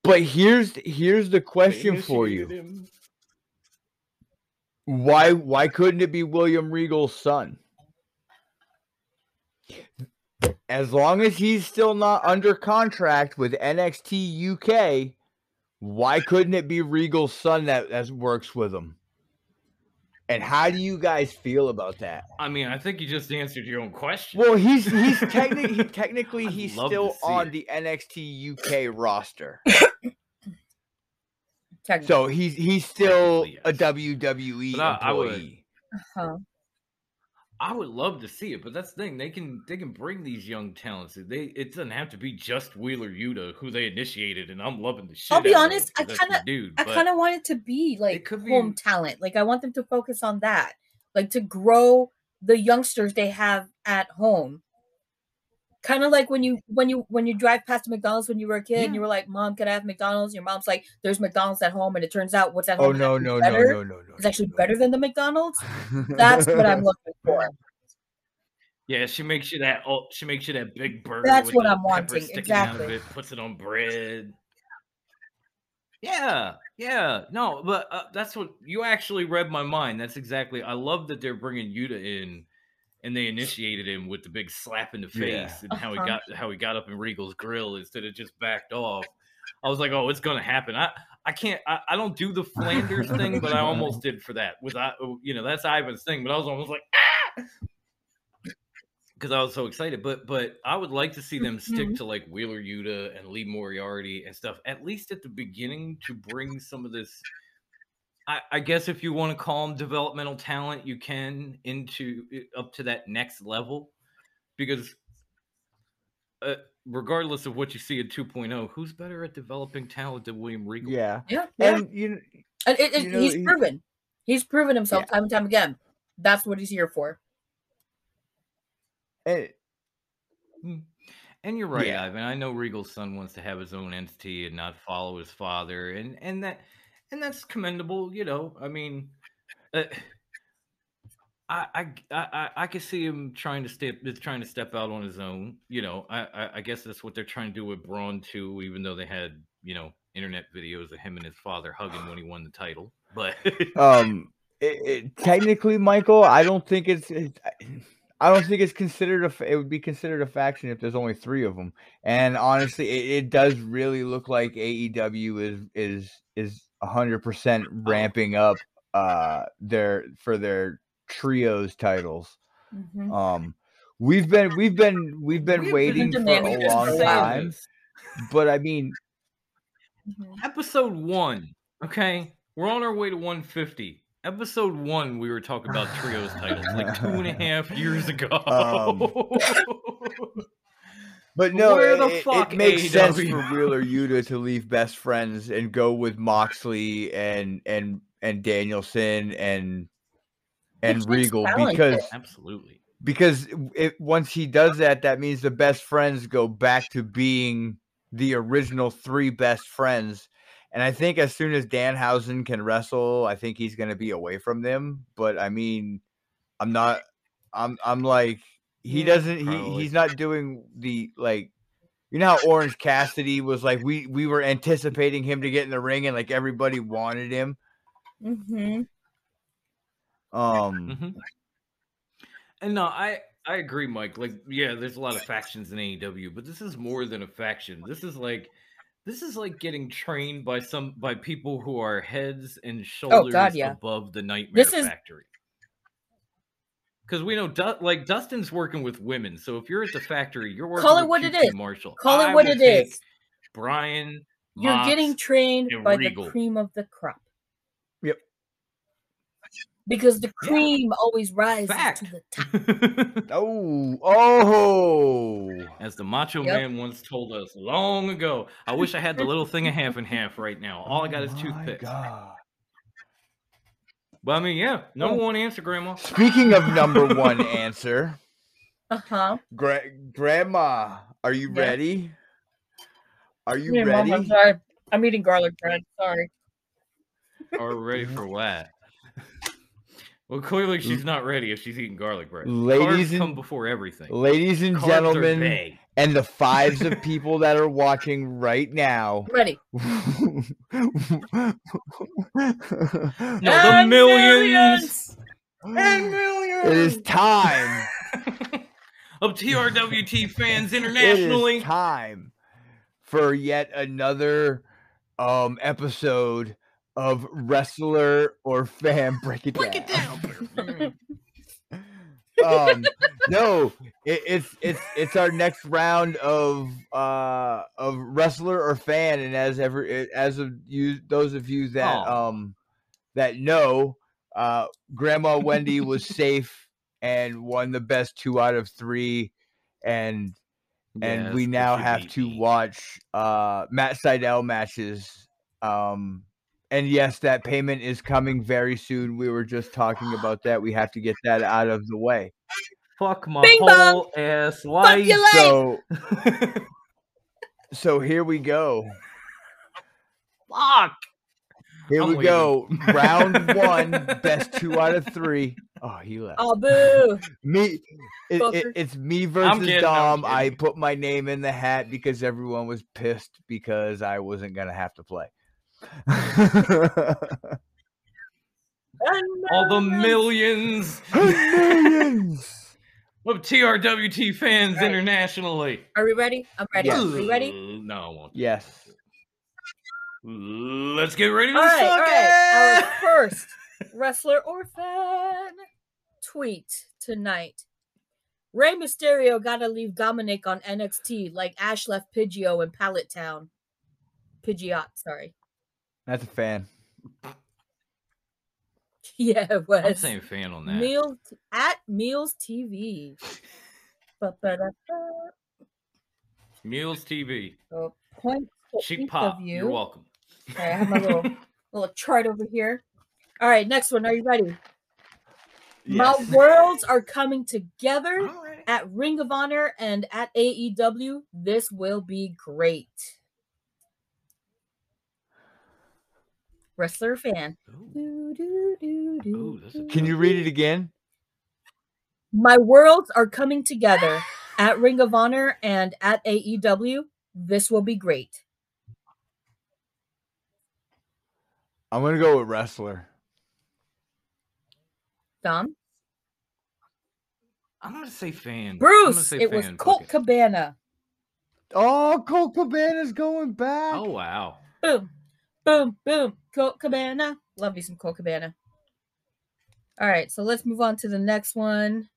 But here's here's the question for you. Him. Why why couldn't it be William Regal's son? As long as he's still not under contract with NXT UK, why couldn't it be Regal's son that, that works with him? And how do you guys feel about that? I mean, I think you just answered your own question. Well, he's he's technically technically he's still on it. the NXT UK roster. So he's he's still Technically, a. WWE But I- I would- employee. Uh-huh. I would love to see it, but that's the thing. They can they can bring these young talents. They it doesn't have to be just Wheeler Yuta who they initiated, and I'm loving the shit. I'll be honest, I 'cause kinda- dude. I kind of want it to be like could home talent. Like I want them to focus on that, like to grow the youngsters they have at home. Kind of like when you when you when you drive past a McDonald's when you were a kid and you were like, "Mom, can I have McDonald's?" Your mom's like, "There's McDonald's at home," and it turns out what's at Oh home is no actually no no better. no no no! It's actually no, better than the McDonald's. That's what I'm looking for. yeah, she makes you that. Oh, she makes you that big burger. That's with what I'm wanting, sticking out of exactly. it, puts it on bread. Yeah, yeah, no, but uh, that's what you actually read my mind. That's exactly. I love that they're bringing Yuta in, and they initiated him with the big slap in the face, Yeah. and how he got how he got up in Regal's grill instead of just backed off. I was like, oh, it's gonna happen. I I can't. I, I don't do the Flanders thing, but I almost did for that. With I, you know, that's Ivan's thing, but I was almost like, ah. Because I was so excited, but but I would like to see them stick Mhm. to like Wheeler Yuta and Lee Moriarty and stuff at least at the beginning to bring some of this. I, I guess if you want to call them developmental talent, you can into uh, up to that next level, because uh, regardless of what you see at 2.0, who's better at developing talent than William Regal? Yeah, Yeah, yeah. and you, and it, it, you know, he's he- proven. He's proven himself time and time again. That's what he's here for. and, And you're right, Yeah. Ivan. I know Regal's son wants to have his own entity and not follow his father, and and that and that's commendable. You know, I mean, uh, I, I I I could see him trying to step trying to step out on his own. You know, I I, I guess that's what they're trying to do with Braun too. Even though they had you know internet videos of him and his father hugging when he won the title, but um, it, it, technically, Michael, I don't think it's. it- I don't think it's considered a. It would be considered a faction if there's only three of them. And honestly, it, it does really look like AEW is is is hundred percent ramping up uh their for their trios titles. Mhm. Um, we've been we've been we've been We've been waiting for demanding a long for a saying while. time, but I mean, Mhm. episode one. Okay, we're on our way to 150. Episode one, we were talking about trios titles like two and a half years ago. Um, But no, Where it, the it- it fuck, makes sense AEW? for Wheeler Yuta to leave best friends and go with Moxley and and and Danielson and and He's Regal talented. because Absolutely. because it once he does that, that means the best friends go back to being the original three best friends. And I think as soon as Danhausen can wrestle, I think he's going to be away from them. But I mean, I'm not. I'm. I'm like he Yeah, doesn't. He, he's not doing the like. You know how Orange Cassidy was like we we were anticipating him to get in the ring and like everybody wanted him. Mm-hmm. Um. hmm And no, I I agree, Mike. Like, yeah, there's a lot of factions in AEW, but this is more than a faction. This is like this is like getting trained by some by people who are heads and shoulders Oh, God, yeah. above the Nightmare This is- Factory. Because we know, Du- like Dustin's working with women, so if you're at the factory, you're working. Call it with what it QT is. Marshall. Call I it what will it take. Brian, You're Mox, getting trained by Regal. the cream of the crop. Yep. Because the cream always rises Fact. to the top. Oh, oh. As the Macho Yep. Man once told us long ago. I wish I had the little thing of half and half right now. All I got is Oh my toothpicks. God. But I mean, yeah, number one answer, Grandma. Speaking of number one answer, Uh huh. gra- Grandma, are you Yeah. ready? Are you Yeah, Mom, ready? I'm sorry. I'm eating garlic bread. Sorry. Are we ready for what? Well, clearly she's not ready if she's eating garlic bread. Ladies Carbs and- come before everything. Ladies and Carbs gentlemen, vague. And the fives of people that are watching right now. Ready. No, the And millions And millions. It is time. of TRWT fans internationally. is time for yet another um episode of wrestler or fan break it Break down. it down. um no it, it's it's it's our next round of uh of wrestler or fan and as ever as of you those of you that Aw. um that know uh grandma wendy was safe and won the best two out of three and and we now have to watch uh Matt Sydal matches. Um and yes, that payment is coming very soon. We were just talking about that. We have to get that out of the way. Fuck my Bing bong. whole ass Fuck life. your life. So so here we go. Fuck. Here I'm we leaving. go. Round one, best two out of three. Oh, he left. Oh, boo. Me, it, it, it's me versus kidding, Dom. I put my name in the hat because everyone was pissed because I wasn't gonna have to play. And All the millions. millions Millions. of TRWT fans Right. internationally. Are we ready? I'm ready. Yes. Are we ready? No, I won't. Yes. Let's get ready to All right, all suck right. it. Our first wrestler or fan tweet tonight. Rey Mysterio gotta leave Dominic on NXT like Ash left Pidgeot in Pallet Town. Pidgeot, sorry. That's a fan. Yeah, was. I'm fan on that. Meals at Meals TV. Mules TV. So point pop. you. You're welcome. All right, I have my little little chart over here. All right, next one. Are you ready? Yes. My worlds are coming together right. at Ring of Honor and at AEW. This will be great. Wrestler fan. Ooh, Ooh, a. Can you read it again? My worlds are coming together at Ring of Honor and at AEW. This will be great. I'm gonna go with wrestler. Dom? I'm gonna say fan. Bruce, say it was fan. Colt Fuck it. Cabana. Oh, Colt Cabana's going back. Oh wow. Boom, boom, boom. Colt Cabana. Love you some Colt Cabana. All right, so let's move on to the next one.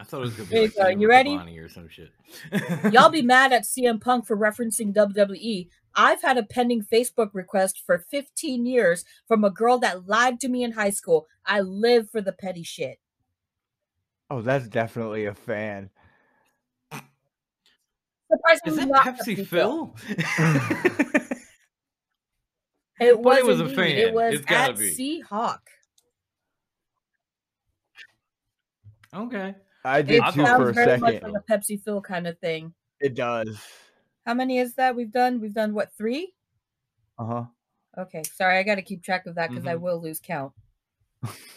I thought it was gonna be There you like uh, go. You ready? Giovanni or some shit. Y'all be mad at CM Punk for referencing WWE. I've had a pending Facebook request for 15 years from a girl that lied to me in high school. I live for the petty shit. Oh, that's definitely a fan. Surprisingly, Is that not Pepsi Phil? It But was, it was a indeed. fan. It was It's gotta at be. Seahawk. okay. I It did I too for a sounds very much like a Pepsi Phil kind of thing. It does. How many is that we've done? We've done what three? Uh huh. Okay, sorry, I got to keep track of that because I Mhm. will lose count.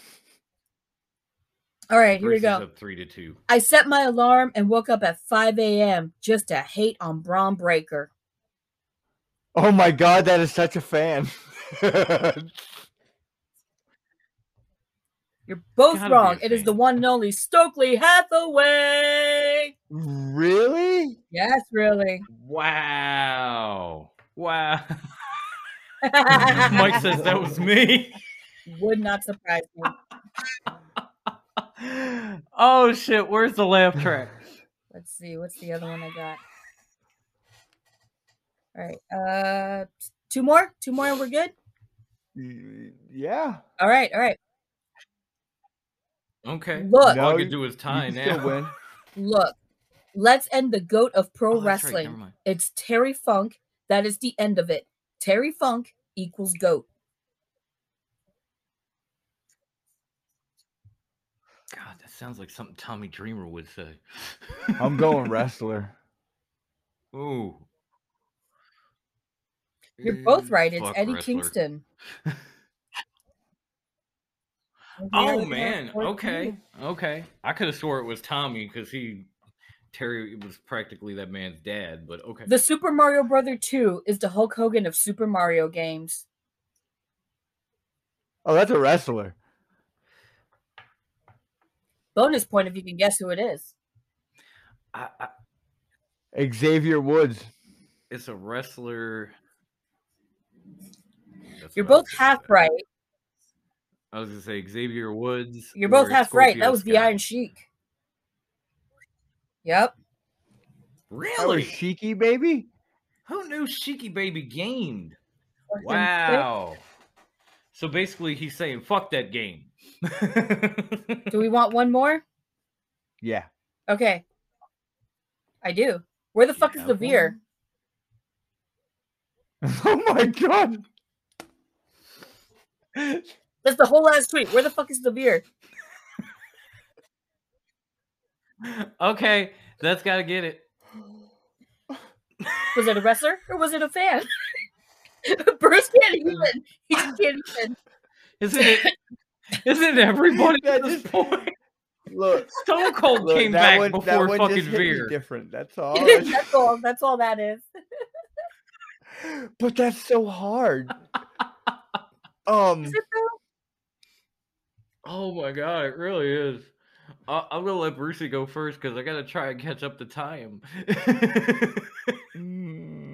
All right, here we go. Up three to two. I set my alarm and woke up at 5 a.m. just to hate on Bron Breakker. Oh my god, that is such a fan. You're both Gotta wrong. It is the one and only Stokely Hathaway. really? Yes, really. Wow. Wow. Mike says that was me. Would not surprise me. oh shit, where's the laugh track? Let's see. What's the other one I got? All right. Uh, two more. Two more, and we're good. Yeah. All right, all right. Okay. Look. All I can do is You tie can now. win. Look, let's end the goat of pro Oh, that's right, wrestling. it's Terry Funk. That is the end of it. Terry Funk equals goat. God, that sounds like something Tommy Dreamer would say. I'm going wrestler. Ooh. You're both Eh, right. It's fuck Eddie wrestler. Kingston. Oh man. Okay. Okay. I could have swore it was Tommy because he Terry was practically that man's dad, but okay. The Super Mario Brother 2 is the Hulk Hogan of Super Mario games. Oh, that's a wrestler. Bonus point if you can guess who it is. I, I, Xavier Woods. it's a wrestler. That's You're what I was both half say. right. I was gonna say Xavier Woods. You're both or half right. That Scorpio was the Sky. Iron Sheik. Yep. That Really? was Sheiky, baby. Who knew Sheiky Baby gamed? Wow. So basically, he's saying, "Fuck that game." Do we want one more? Yeah. Okay. I do. Where the fuck is the beer? oh my god. That's the whole last tweet. Where the fuck is the beer? okay, that's gotta get it. Was it a wrestler or was it a fan? Bruce can't even. He can't even. Isn't it? Isn't everybody at this point? Look, Stone Cold look came that back one, that before one fucking just hit me Veer. different. That's all. that's all. That's all that is. but that's so hard. Um, Is it though? Oh my god, it really is. I I'm gonna let Brucey go first because I gotta try and catch up the time. mm,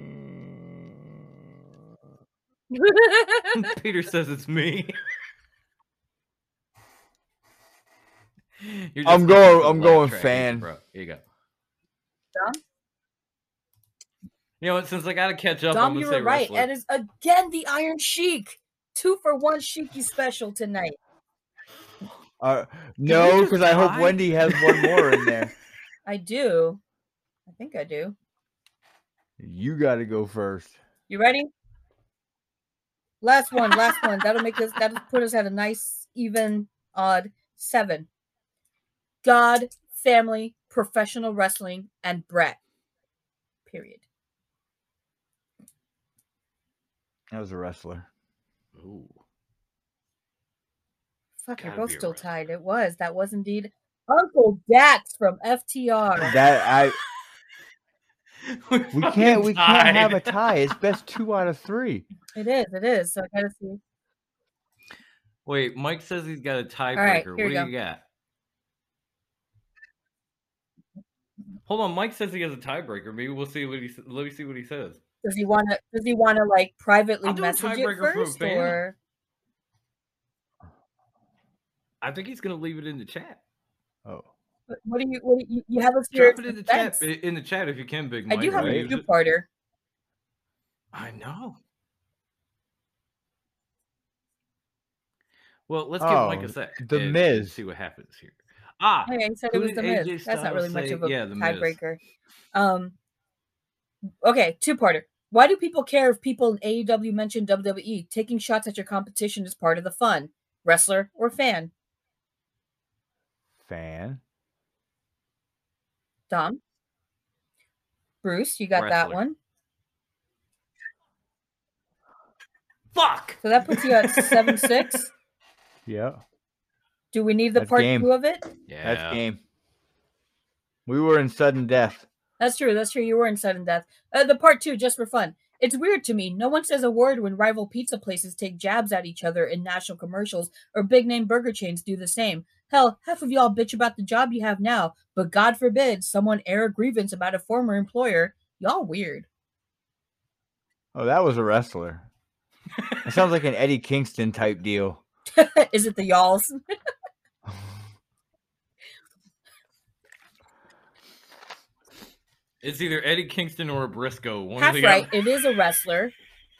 Peter says it's me. You're I'm just going- listening to I'm going track, fan. Bro, here you go. Dom? You know what? Since I gotta catch up, I'm Dom, gonna you say were right. wrestler. It is again the Iron Sheik. Two for one Sheiky special tonight. uh, no, because I hope? Wendy has one more in there. I do. I think I do. You got to go first. You ready? Last one, last one. That'll make us that'll put us at a nice even odd seven. God, family, professional wrestling, and Bret. Period. That was a wrestler. Ooh. Fuck, you're both still wrestler. tied. It was. That was indeed Uncle Dax from FTR. That I we fucking can't we can't have a tie. It's best two out of three. It is, it is. So I gotta see. Wait, Mike says he's got a tiebreaker. right, what do we you got? Hold on, Mike says he has a tiebreaker. Maybe we'll see what he. Let me see what he says. Does he wanna does he wanna like privately I'll message it tiebreaker for a first or I think he's gonna leave it in the chat. Oh. what what do you what do you, you have us here? Drop it in the chat. In the chat if you can, Big Mike. I do have I'll a use two-parter. I know. Well, let's give Mike Oh, a sec. The and- and Miz. see what happens here. Ah, Okay, he said who it was the Miz. AJ That's not really Styles much of a Yeah, tiebreaker. Um okay, two parter. Why do people care if people in AEW mention WWE? Taking shots at your competition is part of the fun. Wrestler or fan? Fan. Dom? Bruce, you got that one. fuck. So that puts you at seven six. Yeah. Do we need the That's part game. two of it? Yeah. That's game. We were in sudden death. That's true. That's true. You were in sudden death. Uh, the part two, just for fun. It's weird to me. No one says a word when rival pizza places take jabs at each other in national commercials, or big name burger chains do the same. Hell, half of y'all bitch about the job you have now, but God forbid someone air a grievance about a former employer. Y'all weird. Oh, that was a wrestler. It sounds like an Eddie Kingston type deal. Is it the y'alls? It's either Eddie Kingston or Briscoe. One or Half right. other. It is a wrestler.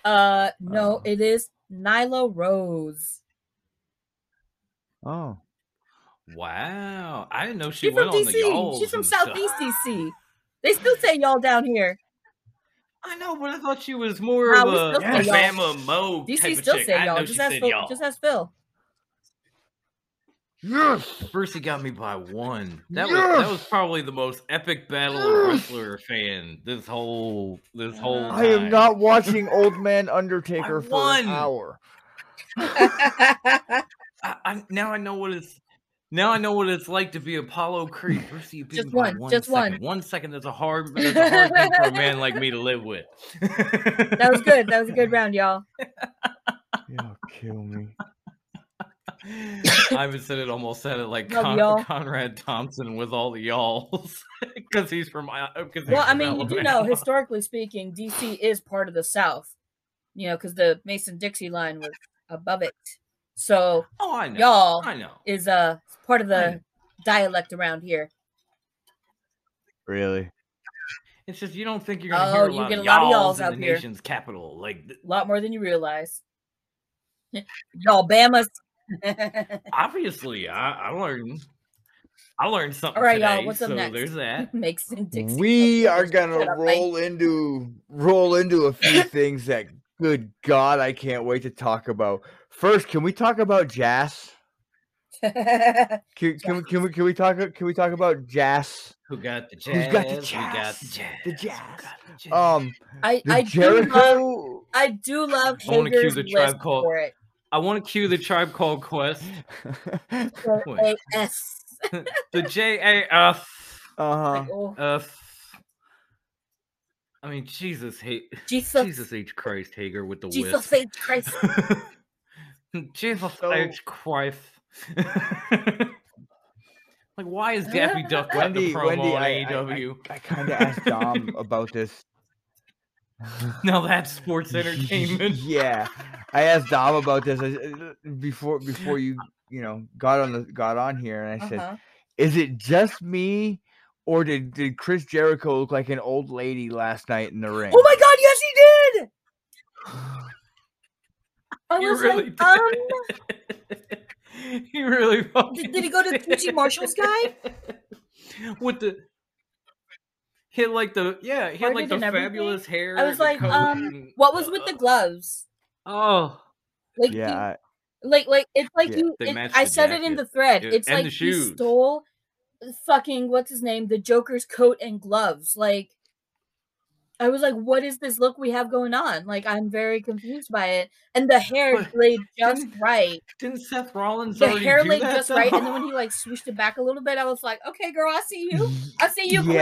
Uh, no, Oh. it is Nyla Rose. Oh, Wow, I didn't know she She's from went on the DC. y'alls She's from and stuff. Southeast DC. They still say y'all down here. I know, but I thought she was more Nah, of a still say. Alabama Mo DC type still of chick. say I y'all. Just ask Phil. y'all. Just ask Phil. Yes. First, he got me by one. That was Yes! that was probably the most epic battle of wrestler fan this whole this whole. I am not watching Old Man Undertaker I for won. an hour. I, I, now I know what it's. Now I know what it's like to be Apollo Creed. First, you Just one, one just second. one. One second is a hard. That's a hard thing for a man like me to live with. that was good. That was a good round, y'all. You'll kill me. Ivan said it almost said it like Con- Conrad Thompson with all the y'alls because he's from. 'cause he's Well, I from mean, you do know, historically speaking, DC is part of the South. You know, because the Mason Dixie line was above it. So Oh, I know. y'all I know. is uh part of the dialect around here. Really? It's just you don't think you're gonna Oh, hear a you lot get of a lot of y'alls y'alls in out the here. nation's capital. Like A lot more than you realize. y'all Bamas. Obviously, I, I learned. I learned something All right, y'all, what's up so next? there's that. Mason Dixie. We are gonna up, Mike. roll into roll into a few things that good God I can't wait to talk about. First, can we talk about jazz? Can, can, we, can we can we talk can we talk about jazz? Who got the jazz? Who's got the We got the jazz? jazz. The jazz. the jazz? Um, I the I do love Jericho. I do love I wanna cue the Tribe Called- for it. I want to cue the tribe called Quest. The The J A F uh huh. Like, oh, F. I mean, Jesus, hey, Jesus, Jesus H Christ, Hager with the Jesus wisp. H. Christ. Jesus So- H Christ. like, why is Daffy Duck got the promo Wendy, on I, I, AEW? I, I kind of asked Dom about this. now that's sports entertainment. yeah, I asked Dom about this before before you you know got on the got on here, and I said, Uh-huh. "Is it just me, or did did Chris Jericho look like an old lady last night in the ring?" Oh my god, yes he did! I He was really like, um, he really Did- did he go to the QT Marshall's guy? With the he had like the yeah, he had like the and everything? fabulous hair. I was like, coat, um, and- what was with the uh, gloves? Oh, Like, yeah, I- like, like it's like Yeah, you. it- I the said it in the thread. Yeah, It's like the he stole fucking what's his name, the Joker's coat and gloves. Like, I was like, what is this look we have going on? Like, I'm very confused by it. And the hair But laid just didn't- right. didn't Seth Rollins The hair do laid that, just right. And then when he like swooshed it back a little bit, I was like, okay, girl, I see you. I see you, queen.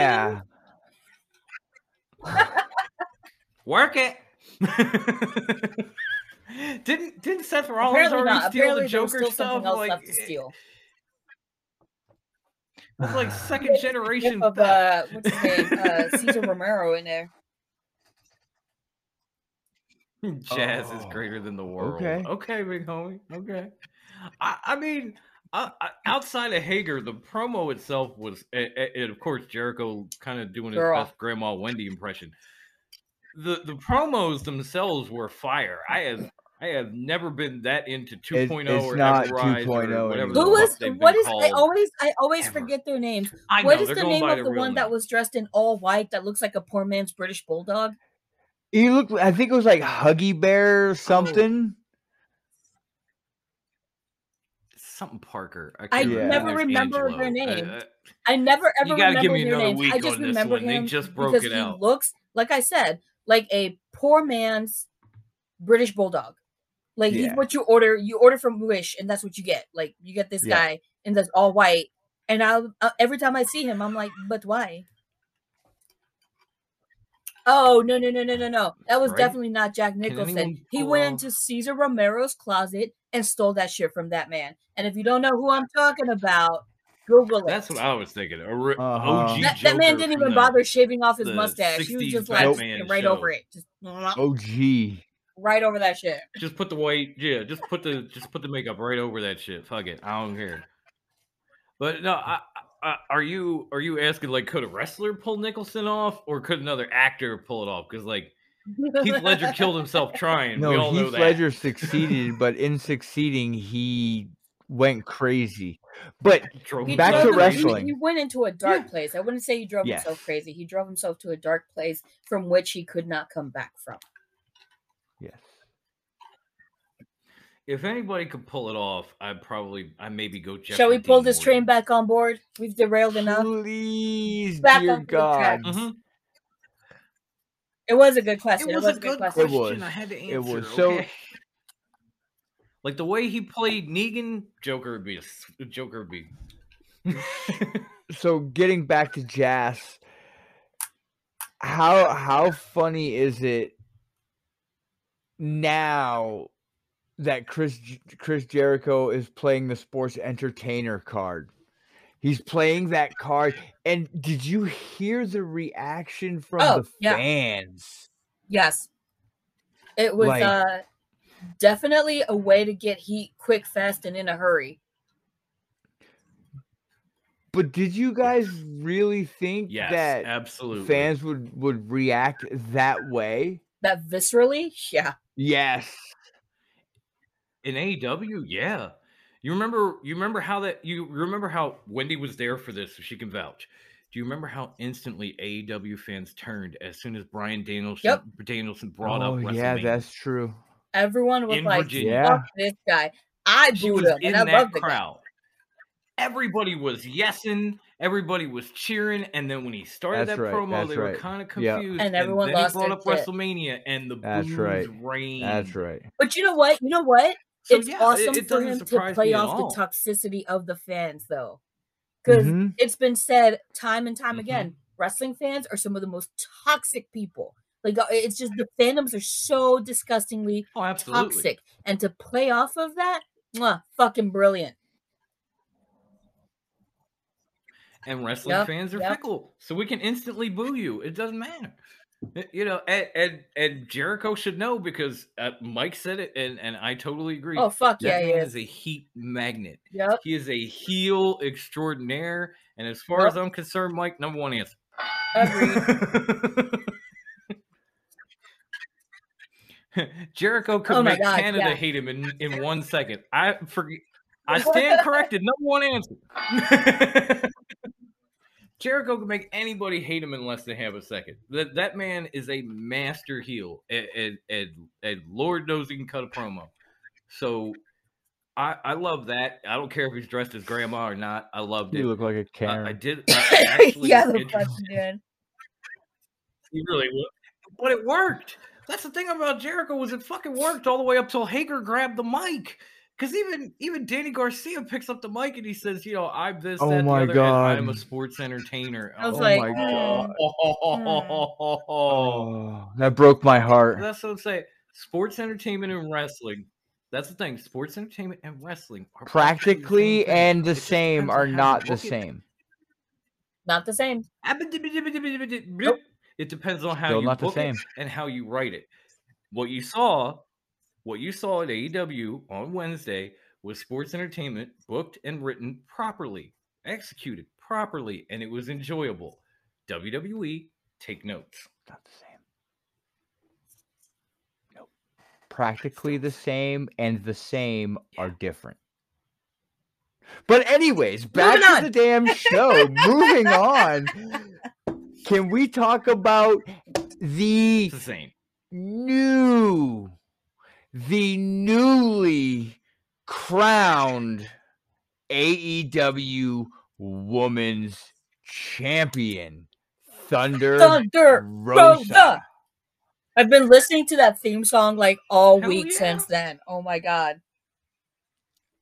Yeah. work it. didn't didn't Seth Rollins Apparently already not. steal Apparently the Joker still stuff? else Like, to steal. It's like second generation. of uh, what's his name, uh, Cesar Romero in there. Jazz is Oh, greater than the world. okay. okay, big homie. Okay. I, I mean, I, I, outside of Hager, the promo itself was, and, and of course Jericho kind of doing his Girl. best Grandma Wendy impression. The the promos themselves were fire. I have I have never been that into 2.0 it's or not Everrise 2.0 or oh whatever. anymore. the Who was fuck they've been what is I always I always ever. forget their names. I know, What is the name of the real one that was dressed in all white that looks like a poor man's British bulldog? He looked. I think it was like Huggy Bear Oh. or something. Something Parker. I can't never remember their Angelo. Uh, names. uh, I never ever You gotta remember give me their another names. week I just on this remember one. They him just broke because it he out. looks, like I said, like a poor man's British bulldog. Like he's what you order. You order from Wish, and that's what you get. Like you get this Yeah. guy in this all white, and I uh, every time I see him, I'm like, but why? Oh no no no no no no! That was Right? definitely not Jack Nicholson. anyone He went into Cesar Romero's closet and stole that shit from that man. And if you don't know who I'm talking about, Google it. That's what I was thinking. A re- Uh-huh. OG that, that man didn't even the- bother shaving off his mustache. He was 60s just like right show. over it, just Oh gee. right over that shit. Just put the white, yeah. Just put the just put the makeup right over that shit. Fuck it, I don't care. But no, I, I, are you are you asking like could a wrestler pull Nicholson off, or could another actor pull it off? Because like Heath Ledger killed himself trying. we No, all know Heath that. Ledger succeeded, but in succeeding, he went crazy. But Drove He Back to him- he- wrestling. He, went into a dark Yeah. place. I wouldn't say he drove Yes. himself crazy. He drove himself to a dark place from which he could not come back from. yes, If anybody could pull it off, I'd probably, I maybe go. Jeffrey Shall we pull Dean this Morgan. train back on board? We've derailed enough. please, Back dear onto the track. God, Mhm. It was a good question. It was, a good question. It was. I had to answer. It was. So- okay? like the way he played Negan, Joker would be a s- Joker would be. so getting back to Jazz, how how funny is it now that Chris Chris Jericho is playing the sports entertainer card? He's playing that card, and did you hear the reaction from Oh, the yeah. fans? Yes. It was Like- uh definitely a way to get heat quick, fast, and in a hurry. But did you guys really think yes, that absolutely. fans would would react that way? That viscerally, yeah. Yes. in AEW, yeah. You remember? You remember how that? You remember how Wendy was there for this, so she can vouch. Do you remember how instantly AEW fans turned as soon as Bryan Danielson, Yep. Danielson brought oh up WrestleMania? yeah, that's true. Everyone was In like, Virginia. "Fuck this guy." I she booed was him, in and I love the guy. crowd. Everybody was yesing. Everybody was cheering. And then when he started That's that right, promo, that's they were kind of Yeah. confused. And everyone then lost he brought up shit. WrestleMania, and the That's booze right. rained. That's right. But you know what? You know what? So, it's yeah, awesome it for him to play off the toxicity of the fans, though, because Mhm. it's been said time and time Mhm. again: wrestling fans are some of the most toxic people. Like uh, it's just the fandoms are so disgustingly Oh, toxic, and to play off of that, mwah, fucking brilliant. and wrestling Yep, fans are yep. fickle, so we can instantly boo you. It doesn't matter, you know. And and, and Jericho should know because uh, Mike said it, and and I totally agree. Oh fuck that yeah, he is. is a heat magnet. Yep. He is a heel extraordinaire, and as far Yep. as I'm concerned, Mike, number one answer. Agreed. Jericho could Oh make God, Canada yeah. hate him in, in one second. I forget. I stand corrected. Number one answer. Jericho can make anybody hate him in less than half a second. That that man is a master heel, and, and, and, and Lord knows he can cut a promo. So I I love that. I don't care if he's dressed as grandma or not. I loved it. You look like a Karen. I did. I actually yeah, the it- fucking dude. he really would. But it worked. That's the thing about Jericho was it fucking worked all the way up till Hager grabbed the mic. Because even even Danny Garcia picks up the mic and he says, you know, I'm this, Oh that, the my other, and I'm a sports entertainer. I was Oh like, my mm, God. oh, that broke my heart. That's what I'm saying. Sports entertainment and wrestling. That's the thing. Sports entertainment and wrestling are Practically actually the and the It same are not the same. not the same. Nope. It depends on how Still you not the book it and how you write it. What you saw, what you saw at AEW on Wednesday was sports entertainment booked and written properly, executed properly, and it was enjoyable. WWE, take notes. Not the same. Nope. Practically the same and the same are different. But anyways, back to the damn show. Moving on. Can we talk about the the same. new, the newly crowned AEW Women's Champion, Thunder, Thunder Rosa. Rosa. I've been listening to that theme song like all Hell week yeah. since then. Oh my god.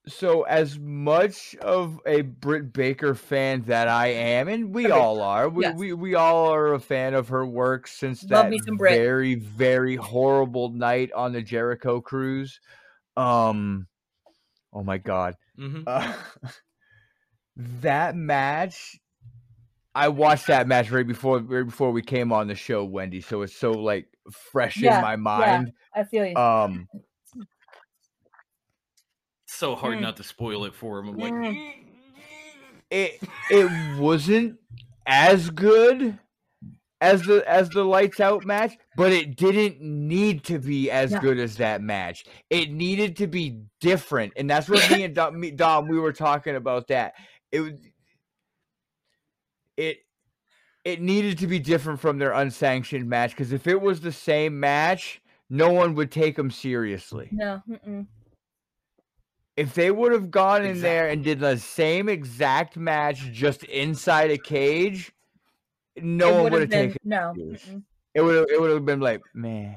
So, as much of a Britt Baker fan that I am, and we all are, we, Yes. we, we all are a fan of her work since Love that me some Britt. very, very horrible night on the Jericho cruise. Um, oh my God. hmm Uh, that match I watched that match right before right before we came on the show, Wendy. So it's so like fresh Yeah, in my mind. I feel you. Um So hard Mm. not to spoil it for him. I'm like, Mm. it it wasn't as good as the as the lights out match, but it didn't need to be as Yeah. good as that match. It needed to be different, and that's what me and Dom, me, Dom we were talking about. That it was it it needed to be different from their unsanctioned match because if it was the same match, no one would take them seriously. No. Mm-mm. If they would have gone in there and did the same exact match just inside a cage, no It one would've would have been- taken No. mm-mm. it would it would have been like, man.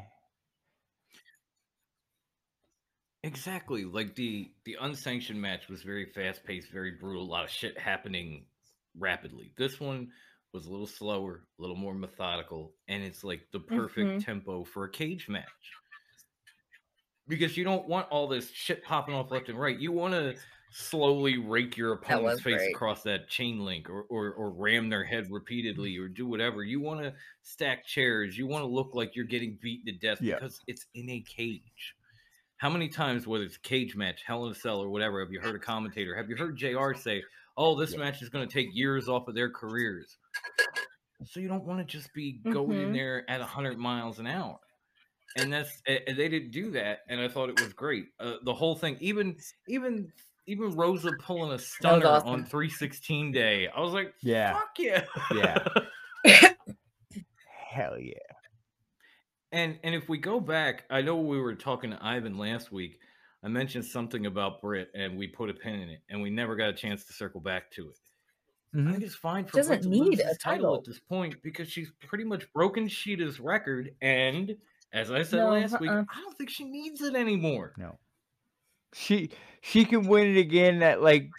Exactly. Like the the unsanctioned match was very fast paced, very brutal, a lot of shit happening rapidly. This one was a little slower, a little more methodical, and it's like the perfect Mhm. tempo for a cage match. Because you don't want all this shit popping off left and right. You want to slowly rake your opponent's face great. across that chain link or, or or ram their head repeatedly or do whatever. You want to stack chairs. You want to look like you're getting beaten to death Yeah. because it's in a cage. How many times, whether it's a cage match, Hell in a Cell, or whatever, have you heard a commentator? Have you heard JR say, "Oh, this Yeah. match is going to take years off of their careers"? So you don't want to just be going in Mhm. there at hundred miles an hour, and that's and they didn't do that, and I thought it was great. Uh, the whole thing, even even even Rosa pulling a stunner awesome. on three sixteen day, I was like, Yeah. fuck yeah, Yeah. Hell yeah. And and if we go back, I know we were talking to Ivan last week. I mentioned something about Britt, and we put a pin in it, and we never got a chance to circle back to it. I Mhm. think it's fine for Doesn't Britt to lose need a title title. at this point because she's pretty much broken Shida's record, and as I said No, last week, uh-uh. I don't think she needs it anymore. No. She she can win it again at like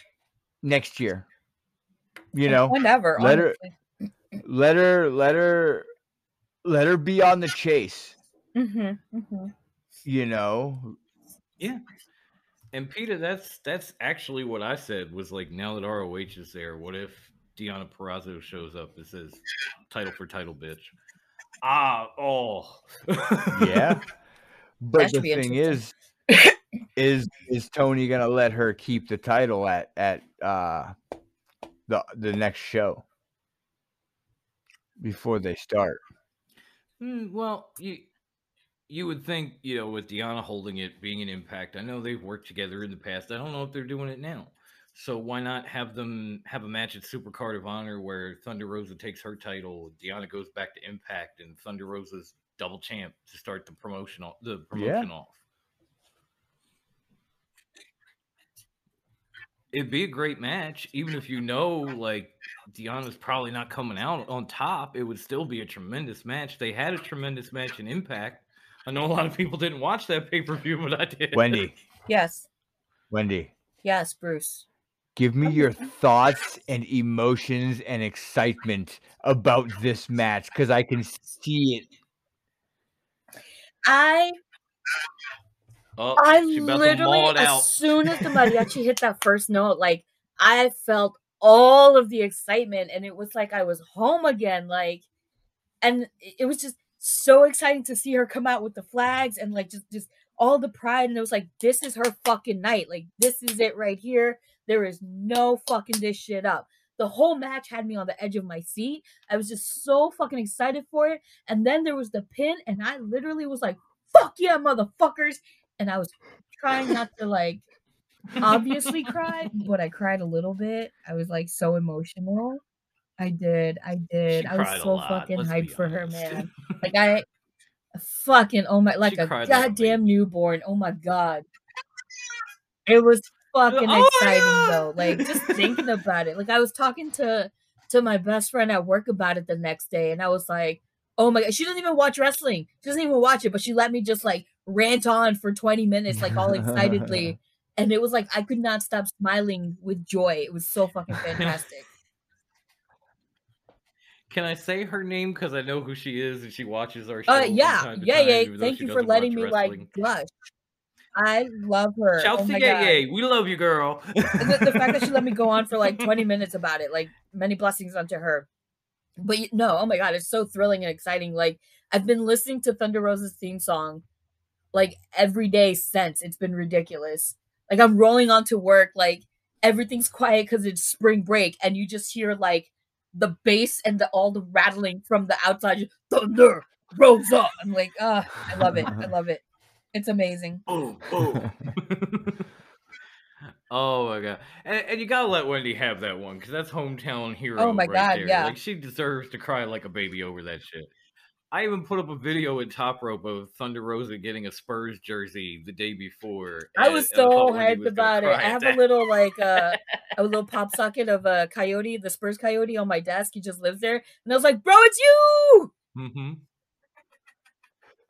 next year. You know, whenever. let her- let her let her let her be on the chase. Mhm, mhm. You know, Yeah. And Peter, that's that's actually what I said was like now that ROH is there, what if Deonna Purrazzo shows up and says title for title bitch? Ah oh yeah. But That should the thing is, is is Tony gonna let her keep the title at at uh the the next show before they start? Hmm, well, you you would think, you know, with Deonna holding it, being an impact. I know they've worked together in the past. I don't know if they're doing it now. So why not have them have a match at Super Card of Honor where Thunder Rosa takes her title, Deonna goes back to Impact, and Thunder Rosa's double champ to start the promotion off, the promotion off. It'd be a great match, even if you know like Deonna's probably not coming out on top. It would still be a tremendous match. They had a tremendous match in Impact. I know a lot of people didn't watch that pay per view, but I did. Wendy, Yes. Wendy, Yes, Bruce. Give me your thoughts and emotions and excitement about this match because I can see it. I Oh, I she about to literally, as soon as the mariachi hit that first note, like I felt all of the excitement, and it was like I was home again. Like, and it it was just so exciting to see her come out with the flags and like just just all the pride. And it was like, this is her fucking night. Like, this is it right here. There is no fucking this shit up. The whole match had me on the edge of my seat. I was just so fucking excited for it. And then there was the pin, and I literally was like, fuck yeah, motherfuckers. And I was trying not to like obviously cry, but I cried a little bit. I was like so emotional. I did. I did. She I was so fucking let's hyped for her, man. Like I fucking oh my like She a cried like a goddamn newborn. Oh my god. It was fucking Oh exciting though. Like just thinking about it. Like I was talking to to my best friend at work about it the next day, and I was like, "Oh my god!" She doesn't even watch wrestling. She doesn't even watch it, but she let me just like rant on for twenty minutes, like all excitedly, and it was like I could not stop smiling with joy. It was so fucking fantastic. Can I say her name because I know who she is and she watches our show? Uh, from yeah, time yeah, time, yeah. Thank you for letting me like wrestling. I love her. Shout oh to Yay. We love you, girl. the, the fact that she let me go on for like 20 minutes about it, like many blessings unto her. But no, oh my god, it's so thrilling and exciting. Like I've been listening to Thunder Rosa's theme song like every day since. It's been ridiculous. Like I'm rolling on to work, like everything's quiet because it's spring break, and you just hear like the bass and the all the rattling from the outside. Thunder Rosa. I'm like, uh, I love it. I love it. It's amazing. Boom, boom. oh my god! And, and you gotta let Wendy have that one because that's hometown hero. Oh my right God, there. yeah. Like she deserves to cry like a baby over that shit. I even put up a video in Top Rope of Thunder Rosa getting a Spurs jersey the day before. I was so thought hyped was about it. I at have a little like uh, a little pop socket of a coyote, the Spurs coyote on my desk. He just lives there, and I was like, "Bro, it's you!" Mhm.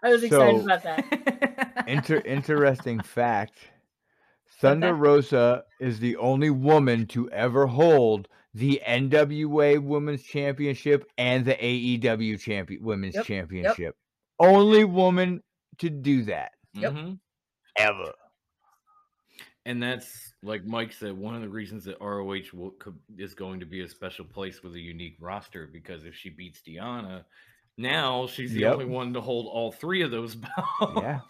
I was excited So- about that. Inter- interesting fact Thunder Rosa is the only woman to ever hold the NWA Women's Championship and the AEW champion Women's Yep, Championship. Only woman to do that Yep. Mhm. ever. And that's like Mike said, one of the reasons that ROH will, is going to be a special place with a unique roster because if she beats Deonna, now she's the Yep. only one to hold all three of those belts. Yeah.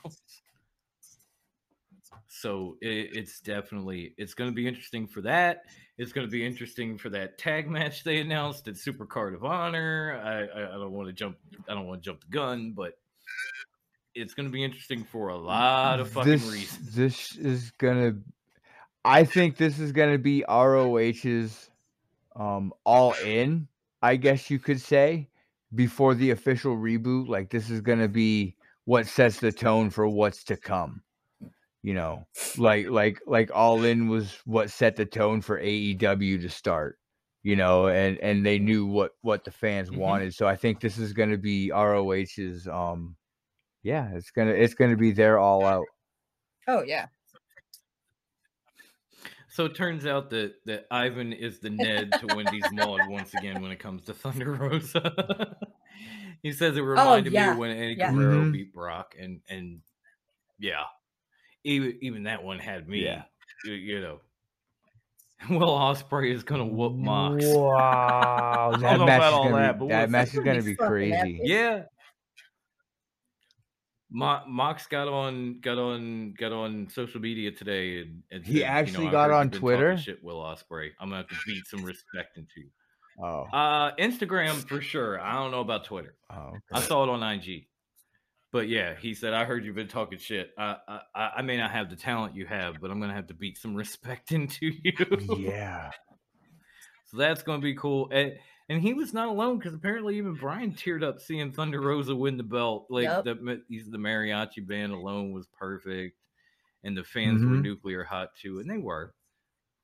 So it, it's definitely it's going to be interesting for that. It's going to be interesting for that tag match they announced at Super Card of Honor. I I, I don't want to jump I don't want to jump the gun, but it's going to be interesting for a lot of fucking this, reasons. This is gonna. I think this is gonna be ROH's um, all in. I guess you could say before the official reboot. Like this is gonna be what sets the tone for what's to come. You know, like like like all in was what set the tone for AEW to start. You know, and and they knew what what the fans Mhm. wanted. So I think this is gonna be ROH's. Um, yeah, it's gonna it's gonna be their all out. oh yeah, So it turns out that that Ivan is the Ned to Wendy's Maude once again when it comes to Thunder Rosa. he says it reminded me yeah, of when Eddie yeah. Guerrero Mhm. beat Brock, and and yeah, even even that one had me. Yeah. You, you know, Will Ospreay is gonna whoop Mox. Wow, that match is gonna that, be that match is gonna gonna be be crazy. epic. Yeah. Mo- Mox got on got on got on social media today and, and He said, actually you know, got on you've been talking Twitter? Shit, Will Ospreay. I'm gonna have to beat some respect into you. Oh, Uh, Instagram for sure. I don't know about Twitter. oh, I saw it on IG. But yeah, he said, "I heard you've been talking shit. I, I, I may not have the talent you have, but I'm gonna have to beat some respect into you." yeah. So that's going to be cool. And and he was not alone because apparently even Brian teared up seeing Thunder Rosa win the belt. Like Yep. the he's the mariachi band alone was perfect, and the fans were Mhm. nuclear hot too, and they were,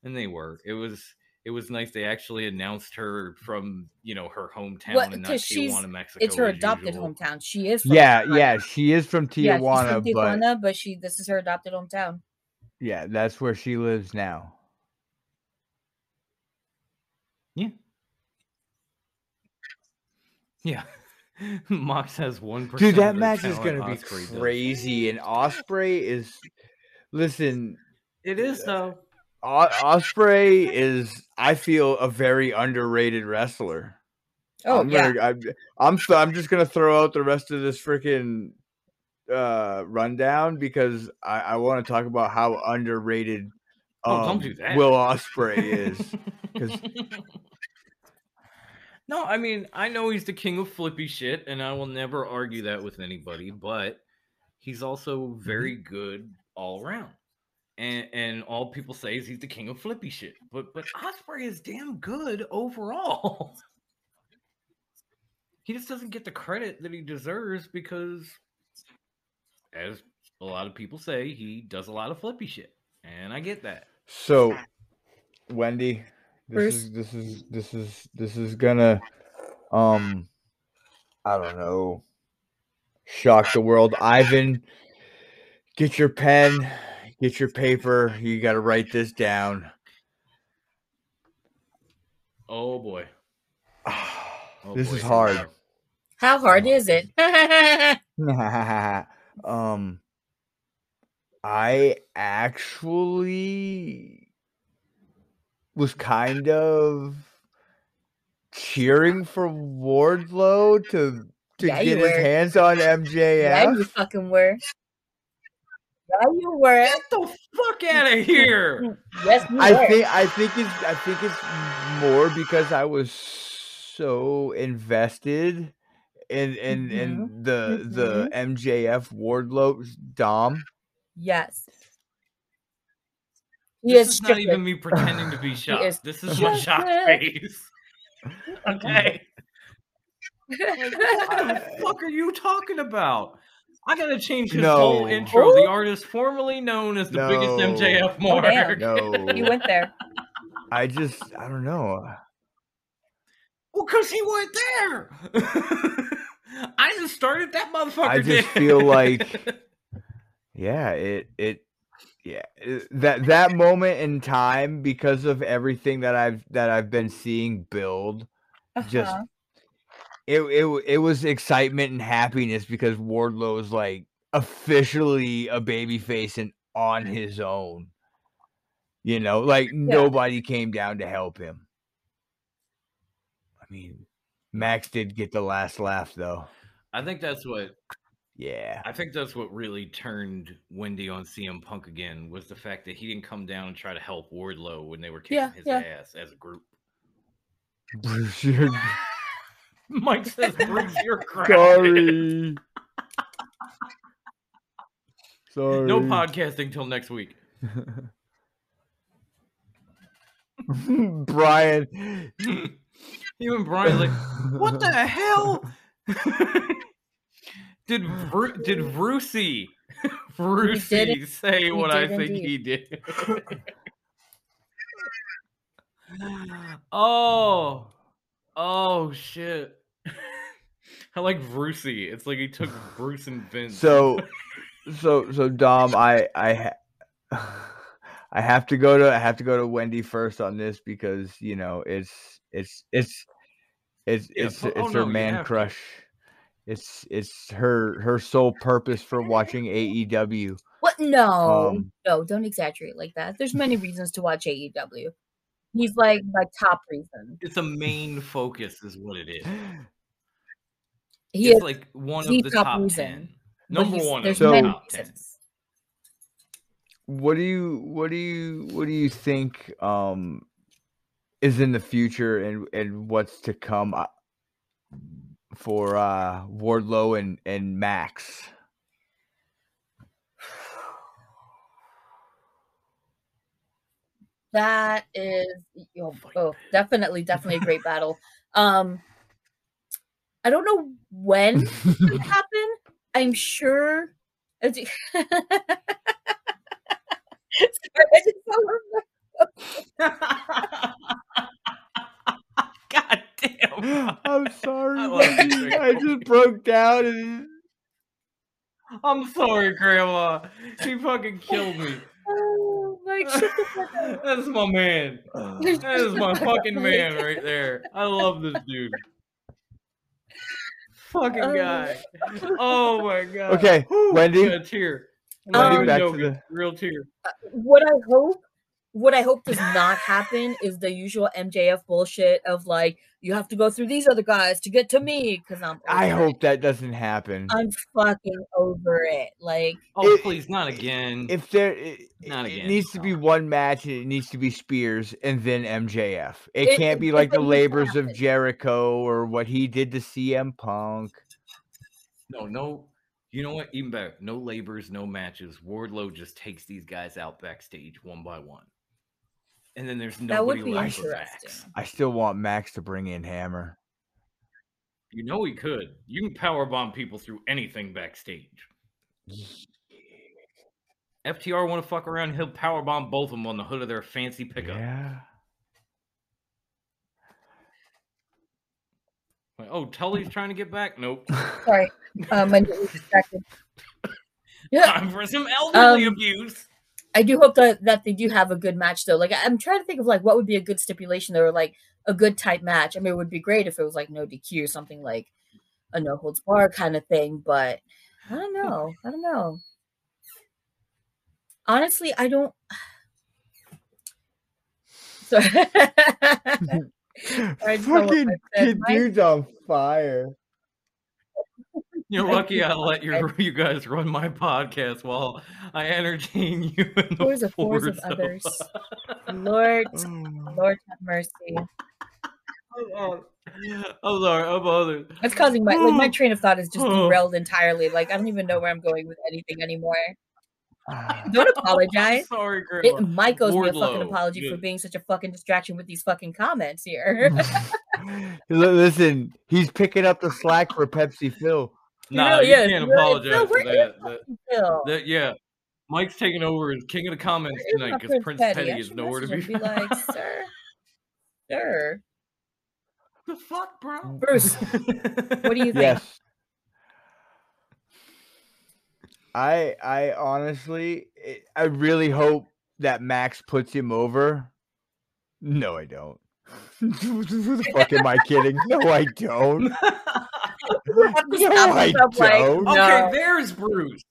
and they were. It was it was nice. They actually announced her from you know her hometown Well, and not 'cause she's- Tijuana, Mexico. it's her adopted usual. hometown. She is. From Yeah, Tijuana. yeah, she is from Yeah, Tijuana, she's from but Tijuana, but she this is her adopted hometown. yeah, that's where she lives now. Yeah. Mox has one Dude, that match is gonna be crazy, and Ospreay is. Listen, It is though. O- Ospreay is, I feel, a very underrated wrestler. Oh I'm yeah, gonna, I'm, I'm, th- I'm just gonna throw out the rest of this freaking uh, rundown because I, I want to talk about how underrated Oh, um, don't do that. Will Ospreay is. 'cause- no, I mean, I know he's the king of flippy shit, and I will never argue that with anybody, but he's also very mm-hmm. good all around. And and all people say is he's the king of flippy shit. But but Ospreay is damn good overall. he just doesn't get the credit that he deserves because as a lot of people say, he does a lot of flippy shit. And I get that. So, Wendy, this Bruce? is this is this is this is gonna, um, I don't know, shock the world. Ivan, get your pen, get your paper. You got to write this down. Oh boy. Oh, this boy, is hard. how hard is it? um, I actually was kind of cheering for Wardlow to to Yeah, get his hands on MJF. yeah, MJF. you fucking were. Yeah, you were. Get the fuck out of here. Yes, you I were. think I think it's I think it's more because I was so invested in in in Mhm, the the MJF Wardlow Dom. Yes. He This is is not even me pretending to be shocked. is This is my shocked face. Okay. What the fuck are you talking about? I gotta change his whole No. intro. The oh. artist formerly known as the biggest No. MJF Oh, damn. mark. No, you went there. I just I don't know. Well, because he went there. I just started that motherfucker. I just did. feel like- Yeah, it it yeah that that moment in time because of everything that I've that I've been seeing build just Uh-huh. it it it was excitement and happiness because Wardlow is like officially a baby face and on his own. You know, like nobody came down to help him. I mean, Max did get the last laugh though. I think that's what Yeah. I think that's what really turned Wendy on CM Punk again was the fact that he didn't come down and try to help Wardlow when they were kicking Yeah, his yeah. ass as a group. Bruce, you're Mike says, "Bruce, you're crowded." sorry. Sorry. No podcasting till next week. Brian. Even Brian, like, "What the hell?" Did Bru- did Brucey Brucey say what I did think indeed. he did? oh, oh shit! I like Brucey. It's like he took Bruce and Vince. So, so, so Dom, I, I, ha- I have to go to, I have to go to Wendy first on this because you know it's, it's, it's, it's, Yeah, it's, pu- it's oh, her no, man crush. to. Crush. It's, it's her, her sole purpose for watching AEW. What? No, Um, no, don't exaggerate like that. There's many reasons to watch AEW. He's like my top reason. it's a main focus, is what it is. He it's is like one of the top top reason, ten. Number one of There's the So- many top ten. reasons. What do you, what do you, what do you think, um, is in the future and and what's to come uh, for uh Wardlow and and Max? That is oh, oh, definitely, definitely a great battle. Um, I don't know when it would happen. I'm sure. it's- Sorry, I just saw her- God damn. I'm sorry, I Wendy. you, I just broke down and I'm sorry, Grandma. She fucking killed me. Oh, like shut the fuck up. That's my man. That is my fucking man right there. I love this dude. Fucking Oh. guy. Oh my god. Okay, Whew, Wendy. a tear. Um, Not even back to joking. the- Real tear. What I hope, what I hope does not happen is the usual MJF bullshit of like you have to go through these other guys to get to me because I'm. I over hope it. that doesn't happen. I'm fucking over it. Like Oh, It- please, not again. If there, it, Not it needs to be one match, and it needs to be Spears and then MJF. It, It- can't be like the labors of. Jericho or what he did to CM Punk. No, no. You know what? Even better. No labors, no matches. Wardlow just takes these guys out backstage one by one. And then there's that would nobody be left but interesting. Max. I still want Max to bring in Hammer. You know he could. You can power bomb people through anything backstage. FTR want to fuck around, he'll power bomb both of them on the hood of their fancy pickup. Yeah. Like, oh, Tully's trying to get back? Nope. Sorry, um, I'm getting distracted. Yeah, Time for some elderly Um, abuse. I do hope that that they do have a good match though. Like I'm trying to think of like what would be a good stipulation or like a good type match. I mean, it would be great if it was like no DQ, or something like a no holds bar kind of thing. But I don't hmm. know. I don't know. Honestly, I don't. Sorry. Fucking kid dude's on fire. You're lucky I let your, you guys run my podcast while I entertain you in the Fours of fours of fours others. Lord, Oh. Lord have mercy. Oh, I'm sorry. I'm bothered. That's causing my like my train of thought is just oh. derailed entirely. Like I don't even know where I'm going with anything anymore. Ah. Don't apologize. I'm sorry, Grandma. It Mike owes me a fucking Wardlow. apology for being such a fucking distraction with these fucking comments here. Listen, he's picking up the slack for Pepsi Phil. Nah, really you is. can't Really, apologize Phil, for that. that. That yeah, Mike's taking over as king of the comments where is tonight because Prince Petty I is nowhere to be message him and found. be like, sir, sir, the fuck, bro? Bruce, what do you think? Yes. I I honestly I- I really hope that Max puts him over. No, I don't. Who the fuck am I kidding? No, I don't. You have to No, stop I like, don't. Okay, no. there's Bruce.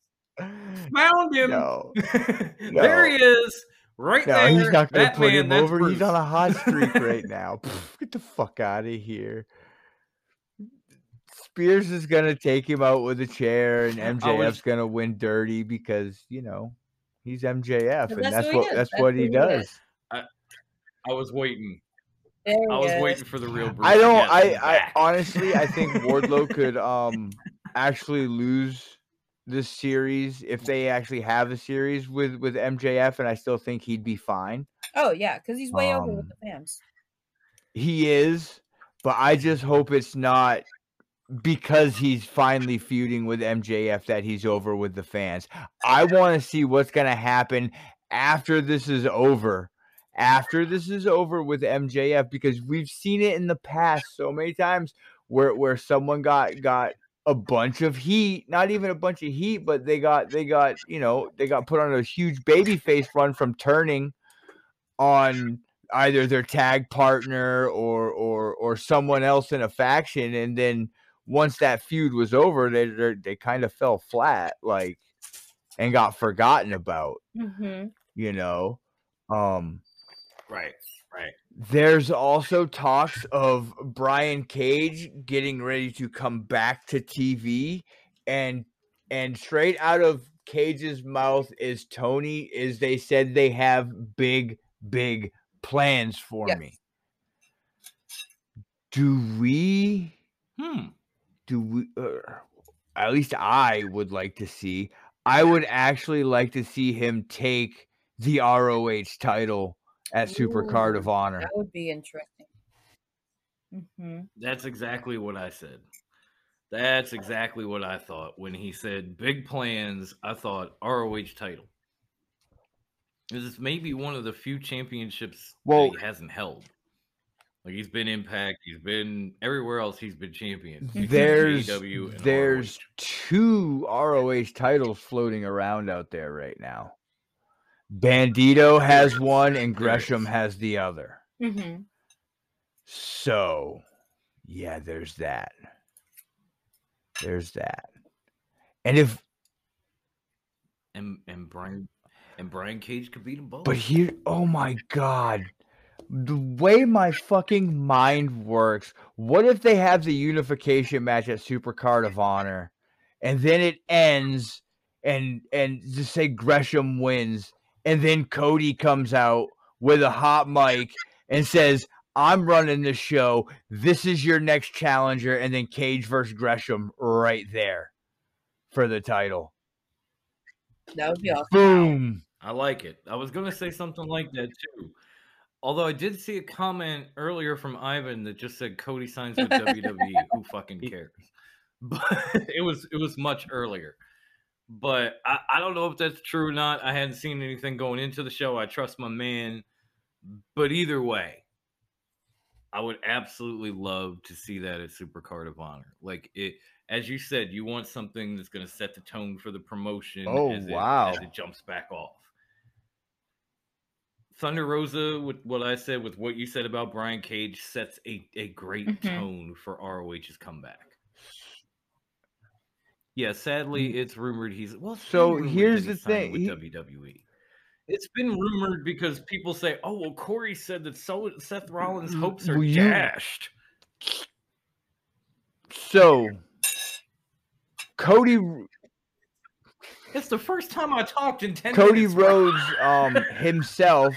Found him. No, there he is, right no, there. he's not gonna That put him that's over. He's on a hot streak right now. Pff, Get the fuck out of here. Spears is gonna take him out with a chair, and I MJF's was- gonna win dirty because you know he's MJF, and that's that's who he what is. that's That's what he he is. does. I was waiting. There I was is. waiting for the real Bruce. I don't. I, I honestly, I think Wardlow could um actually lose this series if they actually have a series with with MJF, and I still think he'd be fine. Oh yeah, because he's way over with Um, the fans. He is, but I just hope it's not because he's finally feuding with MJF that he's over with the fans. I want to see what's going to happen after this is over. After this is over with MJF because we've seen it in the past so many times where where someone got got a bunch of heat, not even a bunch of heat, but they got they got, you know, they got put on a huge baby face run from turning on either their tag partner or or or someone else in a faction and then once that feud was over they they, kind of fell flat like and got forgotten about Mm-hmm. you know um Right, right. there's also talks of Brian Cage getting ready to come back to TV and and straight out of Cage's mouth is Tony is they said they have big big plans for Yes. me. Do we Hmm. do we uh, at least I would like to see I would actually like to see him take the ROH title at Super Card of Honor. That would be interesting. Mm-hmm. That's exactly what I said. That's exactly what I thought when he said big plans. I thought ROH title. This is maybe one of the few championships Well- that he hasn't held. Like he's been Impact, he's been everywhere else. He's been champion. There's there's ROH. two ROH titles floating around out there right now. Bandito has one and Gresham has the other. Mm-hmm. So, yeah, there's that. There's that. And if and and Brian and Brian Cage could beat them both. but here oh my god. The way my fucking mind works, what if they have the unification match at Super Card of Honor and then it ends and and just say Gresham wins and then Cody comes out with a hot mic and says I'm running the show. This is your next challenger and then Cage versus Gresham right there for the title. That would be awesome. Boom. I like it. I was gonna say something like that too. Although I did see a comment earlier from Ivan that just said Cody signs with WWE. Who fucking cares? But it was it was much earlier. But I, I don't know if that's true or not. I hadn't seen anything going into the show. I trust my man. But either way, I would absolutely love to see that at Super Card of Honor. Like it as you said, you want something that's gonna set the tone for the promotion Oh, as it, wow. as it jumps back off. Thunder Rosa, with what I said, with what you said about Brian Cage, sets a, a great Mhm. tone for ROH's comeback. Yeah, sadly, it's rumored he's well. So rumored here's the thing, with WWE. It's been rumored because people say, "Oh, well, Corey said that so Seth Rollins' hopes are you- dashed." So Cody It's the first time I talked in ten Cody minutes. Rhodes um himself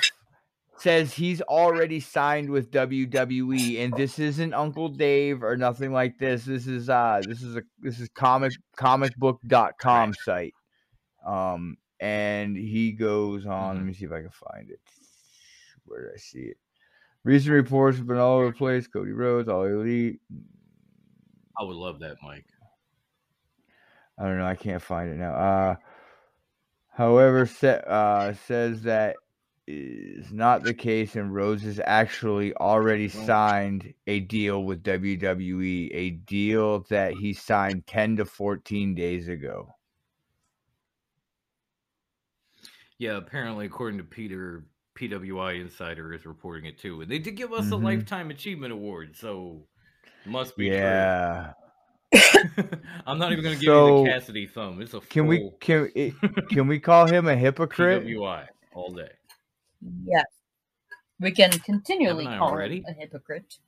says he's already signed with WWE, and this isn't Uncle Dave or nothing like this. This is uh this is a this is comic comicbook.com site. Um and he goes on, let Mhm. me see if I can find it. Where did I see it? Recent reports have been all over the place. Cody Rhodes, all elite. I would love that, Mike. I don't know. I can't find it now. Uh, however, sa- uh, says that is not the case, and Rhodes has actually already signed a deal with WWE, a deal that he signed 10 to 14 days ago. Yeah, apparently, according to Peter, PWI Insider is reporting it too, and they did give us a Mhm. lifetime achievement award, so must be Yeah. true. I'm not even going to give you the Cassidy thumb. It's a Can we can it, can we call him a hypocrite? PWI all day. Yes. We can continually call already? him a hypocrite.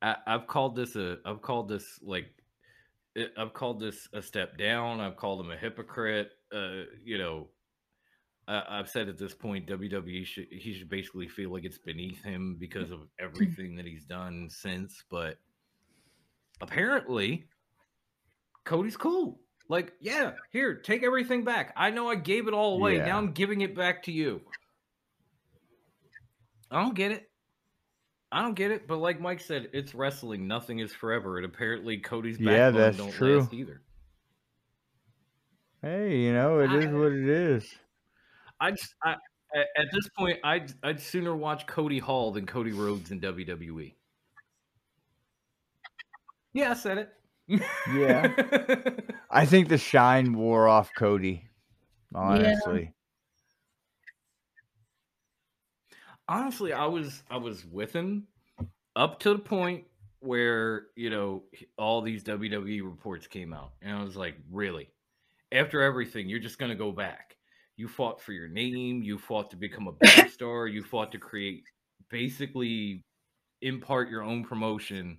I, I've called this a. I've called this like. I've called this a step down. I've called him a hypocrite. Uh, you know, I, I've said at this point, WWE should he should basically feel like it's beneath him because of everything that he's done since. But apparently, Cody's cool. Like, yeah, here, take everything back. I know I gave it all away. Yeah. Now I'm giving it back to you. I don't get it. I don't get it, but like Mike said, it's wrestling. Nothing is forever, and apparently Cody's Yeah, that's don't true. last either. Hey, you know, it is I- what it is. I, at at this point, I'd I'd sooner watch Cody Hall than Cody Rhodes in WWE. Yeah, I said it. Yeah. I think the shine wore off Cody. Honestly. honestly i was i was with him up to the point where you know all these wwe reports came out and i was like really after everything you're just going to go back you fought for your name you fought to become a big star you fought to create basically impart your own promotion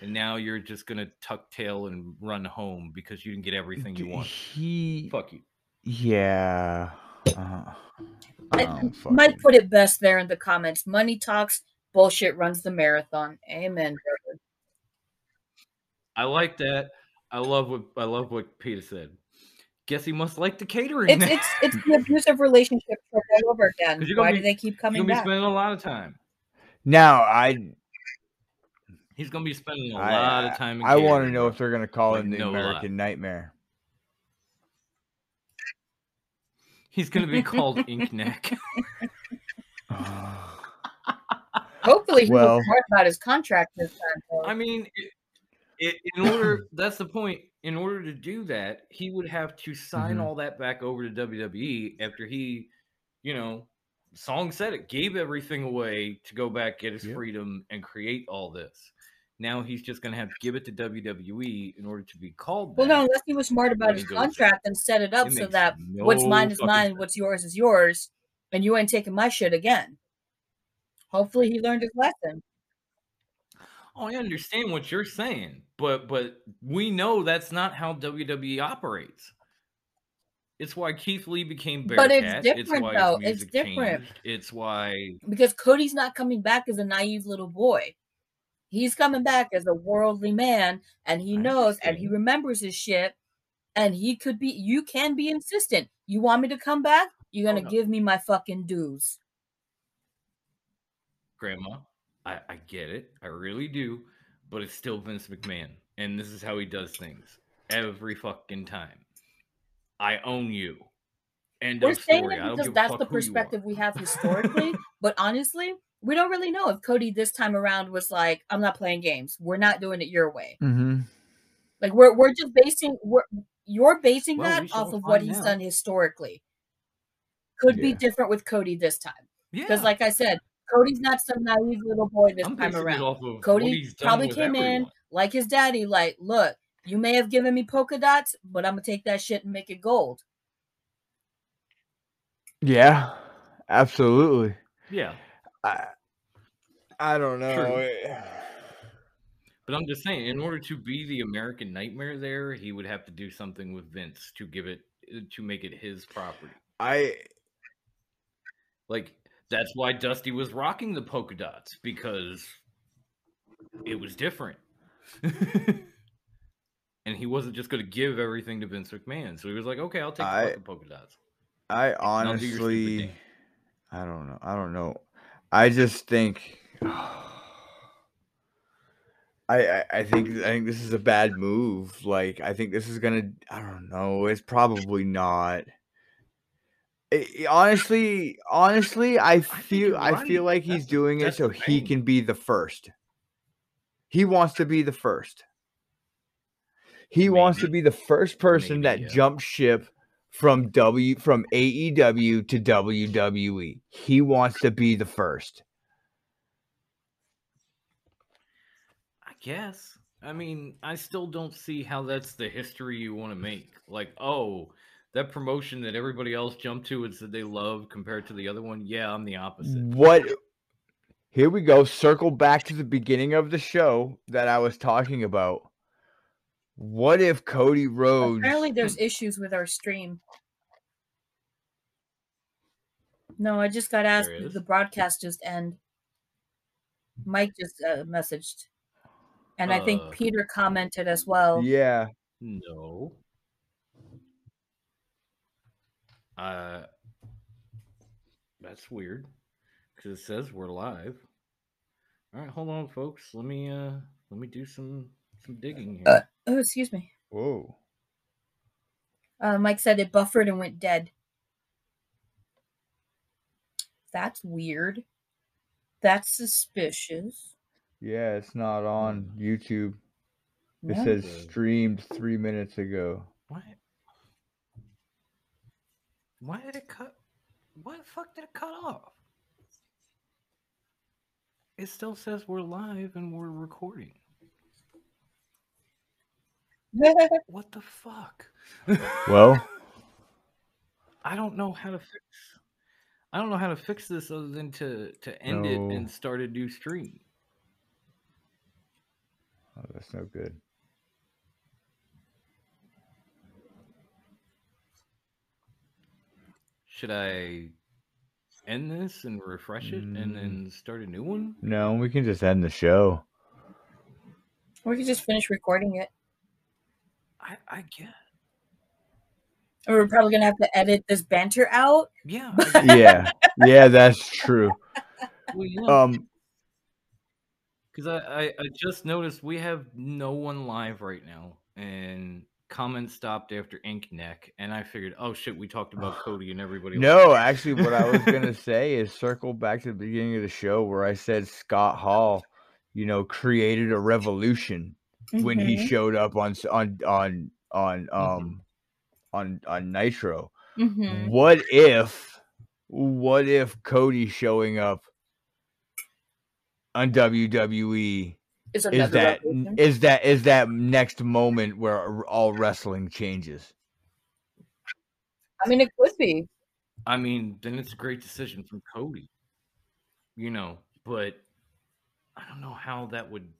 and now you're just going to tuck tail and run home because you didn't get everything you want He fuck you Yeah. Uh, I- oh, Mike him. put it best there in the comments. Money talks, bullshit runs the marathon. Amen. I like that. I love what I love what Peter said. Guess he must like the catering. It's now. it's it's the abusive relationship all over again. Why be- do they keep He's coming gonna be spending a lot of time. Now I He's gonna be spending a I, lot of time. In I want to know if they're gonna call Like, him the no lie. American Nightmare. he's gonna be called Ink Neck. Hopefully he Well- was smart about his contract this time. I mean, it, it, in order that's the point. In order to do that, he would have to sign Mhm. all that back over to WWE after he, you know, song said it, gave everything away to go back, get his Yep. freedom, and create all this. Now he's just gonna have to give it to WWE in order to be called. well, no, that. unless he was smart about his contract and set it up It so that no what's mine is mine, sense. what's yours is yours, and you ain't taking my shit again. Hopefully he learned his lesson. Oh, I understand what you're saying, but but we know that's not how WWE operates. It's why Keith Lee became But Bearcat. it's different, why though. It's different. changed. It's why Because Cody's not coming back as a naive little boy. He's coming back as a worldly man, and he I knows and he remembers his shit. And he could be, you can be insistent. You want me to come back? You're Oh, going to no. give me my fucking dues. Grandma. I, I get it. I really do. But it's still Vince McMahon. And this is how he does things every fucking time. I own you. End We're of saying story. it because that's the who you are. perspective we have historically. but honestly, we don't really know if Cody this time around was like, I'm not playing games. We're not doing it your way. mm-hmm. Like we're we're just basing we're you're basing Well, that off of what he's out. done historically. Could be different with Cody this time. Because Yeah. like I said, Cody's not some naive little boy this I'm time around. off of Cody probably with came in like his daddy, like, look, you may have given me polka dots, but I'm gonna take that shit and make it gold. Yeah, absolutely. Yeah. I, I don't know. True. But I'm just saying, in order to be the American Nightmare, there he would have to do something with Vince to give it uh, to make it his property. I Like that's why Dusty was rocking the polka dots because it was different. and he wasn't just going to give everything to Vince McMahon. So he was like, "Okay, I'll take the I- fucking polka dots." I I'll do honestly. I don't know. I don't know. I just think, I, I I think I think this is a bad move. Like I think this is gonna. I don't know. It's probably not. I- I- honestly, honestly, I feel you're I feel like he's That's doing it so he can be the first. He wants to be the first. He wants to be the first person Maybe, that yeah. jumped ship from W from AEW to WWE. He wants to be the first. I guess. I mean, I still don't see how that's the history you want to make. Like, oh, that promotion that everybody else jumped to and said they love compared to the other one. Yeah, I'm the opposite. What here we go. Circle back to the beginning of the show that I was talking about. What if Cody Rhodes Apparently, there's issues with our stream. No, I just got asked. There did is? The broadcast just end. Mike just uh, messaged, and I think Uh. Peter commented as well. Yeah. No. Uh, that's weird because it says we're live. All right, hold on, folks. Let me uh, let me do some some digging here. Uh, Oh, excuse me. Whoa. Uh, Mike said it buffered and went dead. That's weird. That's suspicious. Yeah, it's not on YouTube. It No. says streamed three minutes ago. What? Why did it cut? Why the fuck did it cut off? It still says we're live and we're recording. What the fuck? Well, I don't know how to fix. I don't know how to fix this other than to to end it and start a new stream. oh, that's no good. Should I end this and refresh it and Mm. then start a new one? No, we can just end the show. we could just finish recording it. I I get. Or we're probably gonna have to edit this banter out. Yeah. Yeah. yeah, that's true. well, yeah. Um Because I, I, I just noticed we have no one live right now, and comments stopped after Ink Neck, and I figured, oh shit, we talked about Cody and everybody. else. No, actually, what I was gonna say is circle back to the beginning of the show where I said Scott Hall, you know, created a revolution when he Mhm, showed up on on on on um on on Nitro. mhm. What if, what if Cody showing up on WWE Is is another that revolution. is that is that next moment where all wrestling changes? I mean, it could be. I mean, then it's a great decision from Cody, you know, but I don't know how that would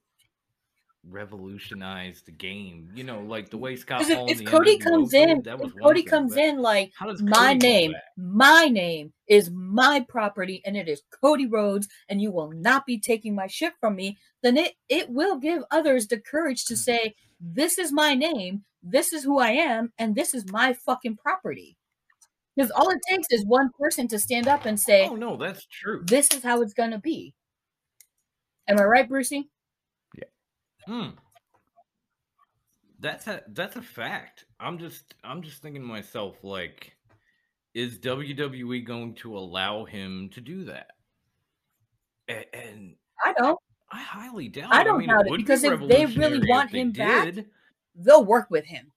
revolutionize the game. You know, like the way Scott Hall if, if Cody comes in, if Cody comes in like my name, my name is my property, and it is Cody Rhodes, and you will not be taking my shit from me, then it it will give others the courage to say, "This is my name, this is who I am, and this is my fucking property." Because all it takes is one person to stand up and say, Oh no, that's true. "This is how it's gonna be." Am I right, Brucey? Hmm. That's a that's a fact. I'm just I'm just thinking to myself like is WWE going to allow him to do that? And, and I don't. I highly doubt. I it. don't mean, doubt it, be because if they really want him back, they'll work with him.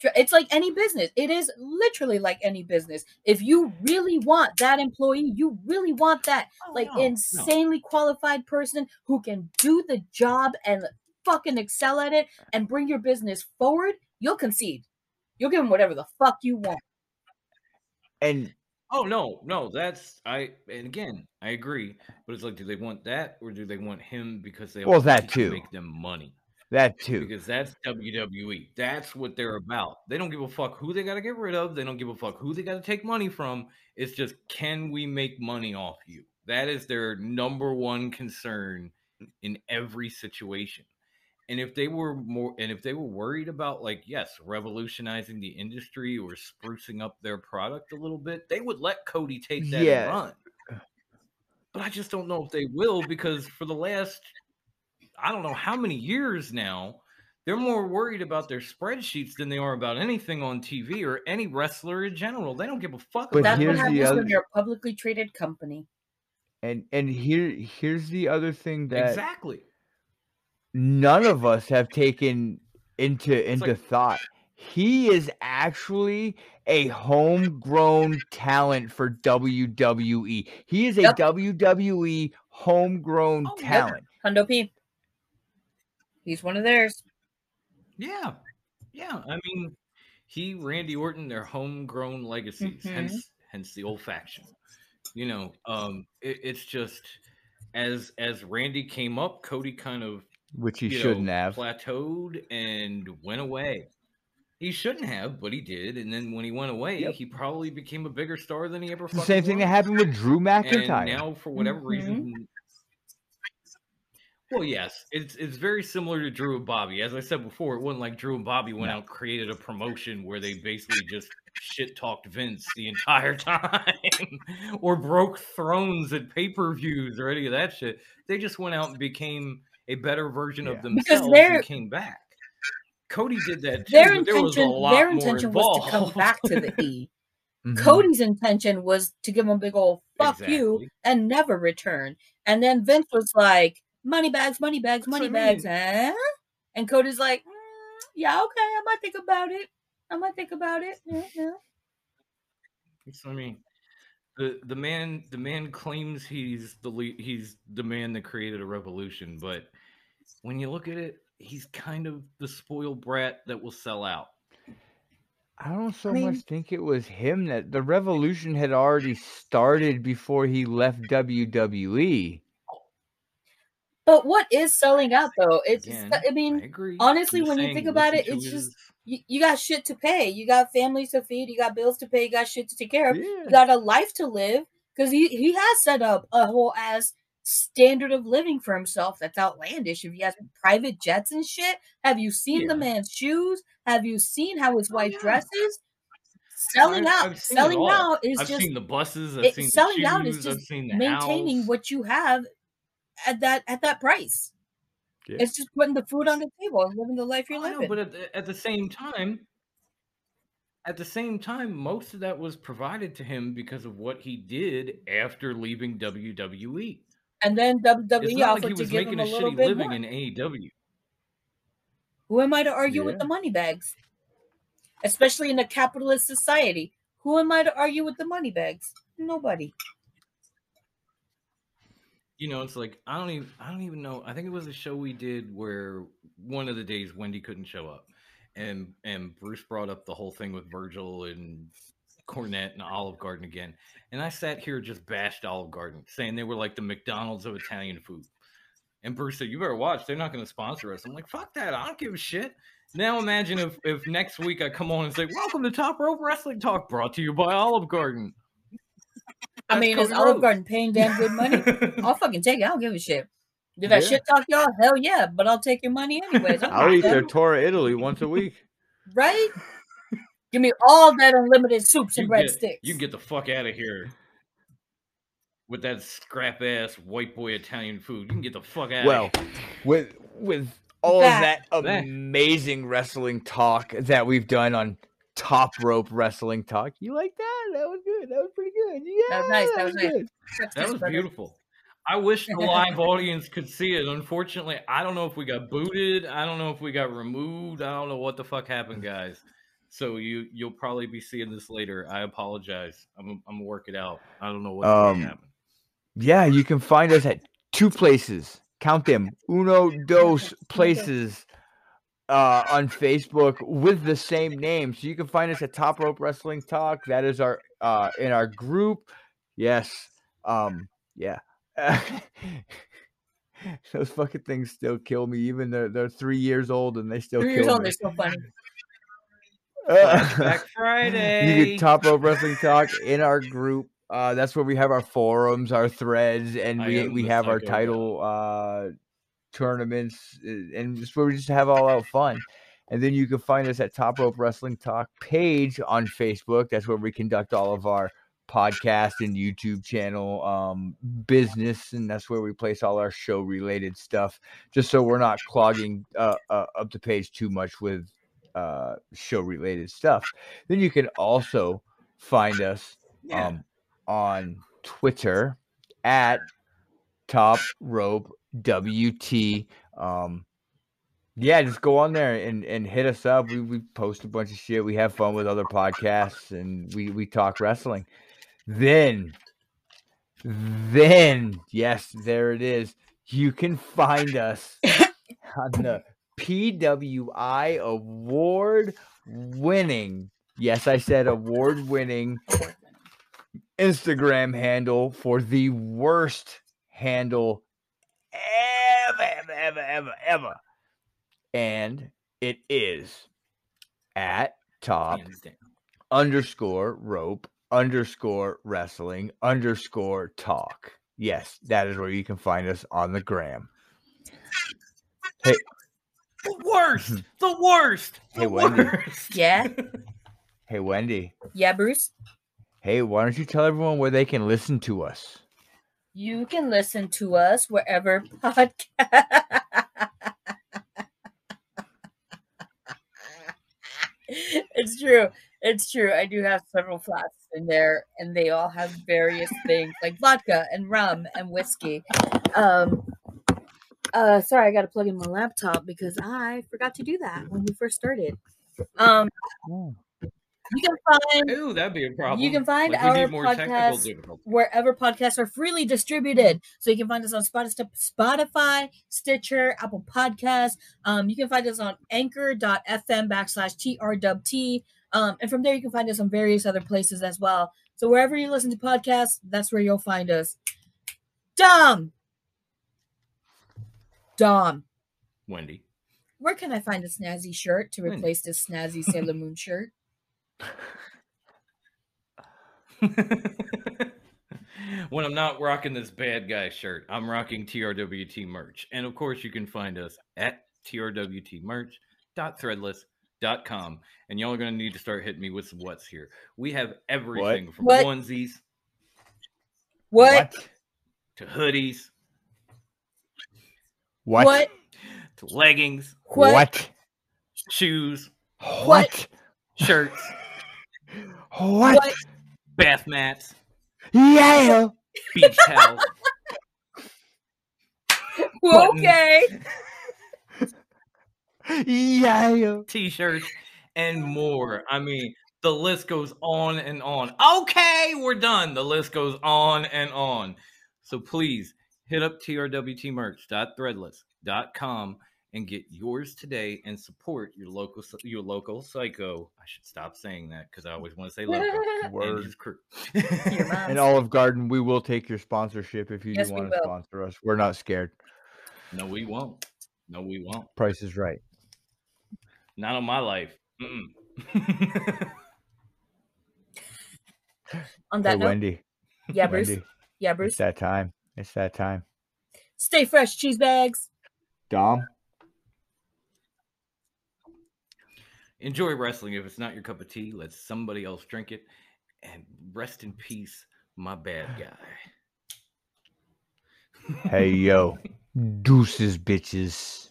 Tr- It's like any business. It is literally like any business. If you really want that employee, you really want that Oh, like no, no. insanely qualified person who can do the job and fucking excel at it and bring your business forward, you'll concede. You'll give them whatever the fuck you want. And Oh no, no, that's I and again I agree, but it's like, do they want that or do they want him because they Well, also that to too. make them money? That too. because that's WWE. That's what they're about. They don't give a fuck who they got to get rid of. They don't give a fuck who they got to take money from. It's just can we make money off you? That is their number one concern in every situation. And if they were more and if they were worried about like yes, revolutionizing the industry or sprucing up their product a little bit, they would let Cody take that Yeah. and run. But I just don't know if they will because for the last I don't know how many years now, they're more worried about their spreadsheets than they are about anything on TV or any wrestler in general. They don't give a fuck But about That's what happens other- when you're a publicly traded company. And and here here's the other thing that exactly. none of us have taken into into like- thought. He is actually a homegrown talent for WWE. He is a Yep. WWE homegrown Oh, yep. talent. Hundo P. He's one of theirs. Yeah. Yeah. I mean, he, Randy Orton, their homegrown legacies, Mhm. hence hence the old faction. You know, um, it, it's just as as Randy came up, Cody kind of Which he shouldn't know, have. plateaued and went away. He shouldn't have, but he did. And then when he went away, Yep. he probably became a bigger star than he ever. It's the same thing that happened with Drew And McIntyre. now, for whatever Mhm. reason, well, yes, it's it's very similar to Drew and Bobby. As I said before, it wasn't like Drew and Bobby went No. out and created a promotion where they basically just shit talked Vince the entire time, or broke thrones at pay per views or any of that shit. They just went out and became a better version Yeah. of Because themselves they're- and came back. Cody did that too, Their but there was a intention, lot their more intention was to come back to the E. Mhm. Cody's intention was to give him a big old fuck you and never return. And then Vince was like, money bags, money bags, money what I mean. bags, huh? And Cody's like, "Mm, yeah, okay, I might think about it. I might think about it. Yeah, yeah. That's what I mean, the the man the man claims he's the le- he's the man that created a revolution, but when you look at it, he's kind of the spoiled brat that will sell out. I don't so mean- much think it was him that the revolution had already started before he left. WWE. But what is selling out though? It's, Again, I mean, I honestly, when you think about it, it's just- you, you got shit to pay. You got families to feed. You got bills to pay. You got shit to take care of. You got a life to live because he, he has set up a whole ass standard of living for himself that's outlandish. If he has private jets and shit, have you seen the man's shoes? Have you seen how his Oh, wife yeah. dresses? Selling I've- out, I've selling out is I've just seen the buses. I've it- seen selling the out is just maintaining house. what you have at that at that price. Yeah. It's just putting the food on the table and living the life you're Oh, I know, living. but at the, at the same time, at the same time, most of that was provided to him because of what he did after leaving WWE. and then It's WWE not like he was making a a shitty living more. in AEW. Who am I to argue with the money bags? Especially in a capitalist society. Who am I to argue with the money bags? Nobody. You know, it's like I don't even I don't even know. I think it was a show we did where one of the days Wendy couldn't show up, and and Bruce brought up the whole thing with Virgil and Cornette and Olive Garden again, and I sat here just bashed Olive Garden, saying they were like the McDonald's of Italian food. And Bruce said, "You better watch. They're not going to sponsor us." I'm like, "Fuck that! I don't give a shit." Now imagine if if next week I come on and say, "Welcome to Top Rope Wrestling Talk, brought to you by Olive Garden." I mean, is Olive Garden paying damn good money? I'll fucking take it. I don't give a shit. Did I shit talk y'all? Hell yeah, but I'll take your money anyways. I don't I'll eat care. their Tour of Italy once a week. Right? Give me all that unlimited soups and you can get, breadsticks. you can get the fuck out of here with that scrap ass white boy Italian food. You can get the fuck out. Well, of here. with with all That- of that that- amazing wrestling talk that we've done on Top Rope Wrestling Talk, you like that? That was good. That was pretty good. Yeah, That was nice, that was nice. good. That's that was beautiful. I wish the live audience could see it. Unfortunately, I don't know if we got booted. I don't know if we got removed. I don't know what the fuck happened, guys. So you you'll probably be seeing this later. I apologize. I'm I'm gonna work it out. I don't know what Um, happened. Yeah, you can find us at two places. Count them. Uno, dos places uh, on Facebook with the same name. So you can find us at Top Rope Wrestling Talk. That is our uh, in our group. Yes. Um, yeah. Those fucking things still kill me. Even they're they're three years old and they still Three years kill old, me. they're so funny. Flashback you Friday. get Top Rope Wrestling Talk in our group. Uh, that's where we have our forums, our threads, and I we we have our title uh, tournaments, uh, and just where we just have all out fun. And then you can find us at Top Rope Wrestling Talk page on Facebook. That's where we conduct all of our podcast and YouTube channel um, business, and that's where we place all our show related stuff, just so we're not clogging uh, uh, up the page too much with uh, show related stuff. Then you can also find us Yeah. um, on Twitter at Top Rope WT. Um, yeah, just go on there and, and hit us up. We, we post a bunch of shit. We have fun with other podcasts and we, we talk wrestling. Then, then, yes, there it is. You can find us on the PWI award winning, yes, I said award winning Instagram handle for the worst handle ever, ever, ever, ever, ever. And it is at top underscore rope underscore wrestling underscore talk. Yes, that is where you can find us on the gram. The worst. The worst. Hey, Wendy. worst. Yeah, Hey, Wendy. yeah, Bruce. Hey, why don't you tell everyone where they can listen to us? You can listen to us wherever podcast. it's true. It's true. I do have several flats in there, and they all have various things like vodka and rum and whiskey. Um, uh, sorry, I got to plug in my laptop because I forgot to do that when we first started. Um, you can find Ooh, that'd be a problem. You can find Like, our need more technical podcast wherever podcasts are freely distributed. So you can find us on Spotify, Stitcher, Apple Podcasts. Um, you can find us on anchor.fm backslash TRWT. Um, and from there, you can find us on various other places as well. So wherever you listen to podcasts, that's where you'll find us. Dom! Dom, Wendy. where can I find a snazzy shirt to Wendy. replace this snazzy Sailor Moon shirt? when I'm not rocking this bad guy shirt, I'm rocking TRWT merch. And of course, you can find us at trwtmerch.threadless.com. And y'all are going to need to start hitting me with some what's here. We have everything from What? onesies What? to hoodies What? What? to leggings, What? What? shoes, What? shirts, What? What? bath mats, Yeah. beach towels. Well, okay. Yeah. t-shirts and more i mean the list goes on and on okay we're done the list goes on and on so please hit up trwtmerch.threadless.com and get yours today and support your local your local psycho i should stop saying that because i always want to say local and Word. his crew And Olive Garden, we will take your sponsorship if you Yes, do want to will. sponsor us. We're not scared. no we won't no we won't Price is right. not on my life. On Hey, that note, Wendy. yeah, Bruce. Wendy. Yeah, Bruce. It's that time. It's that time. Stay fresh, cheese bags. Dom. Enjoy wrestling if it's not your cup of tea let somebody else drink it and rest in peace my bad guy Hey yo. Deuces bitches.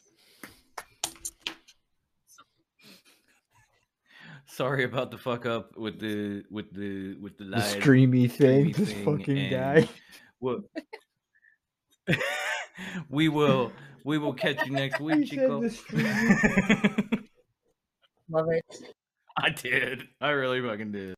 sorry about the fuck up with the with the with the, The live streamy thing. streamy This thing fucking guy. Well, we will we will catch you next week, Chico. Love it. I did. I really fucking did.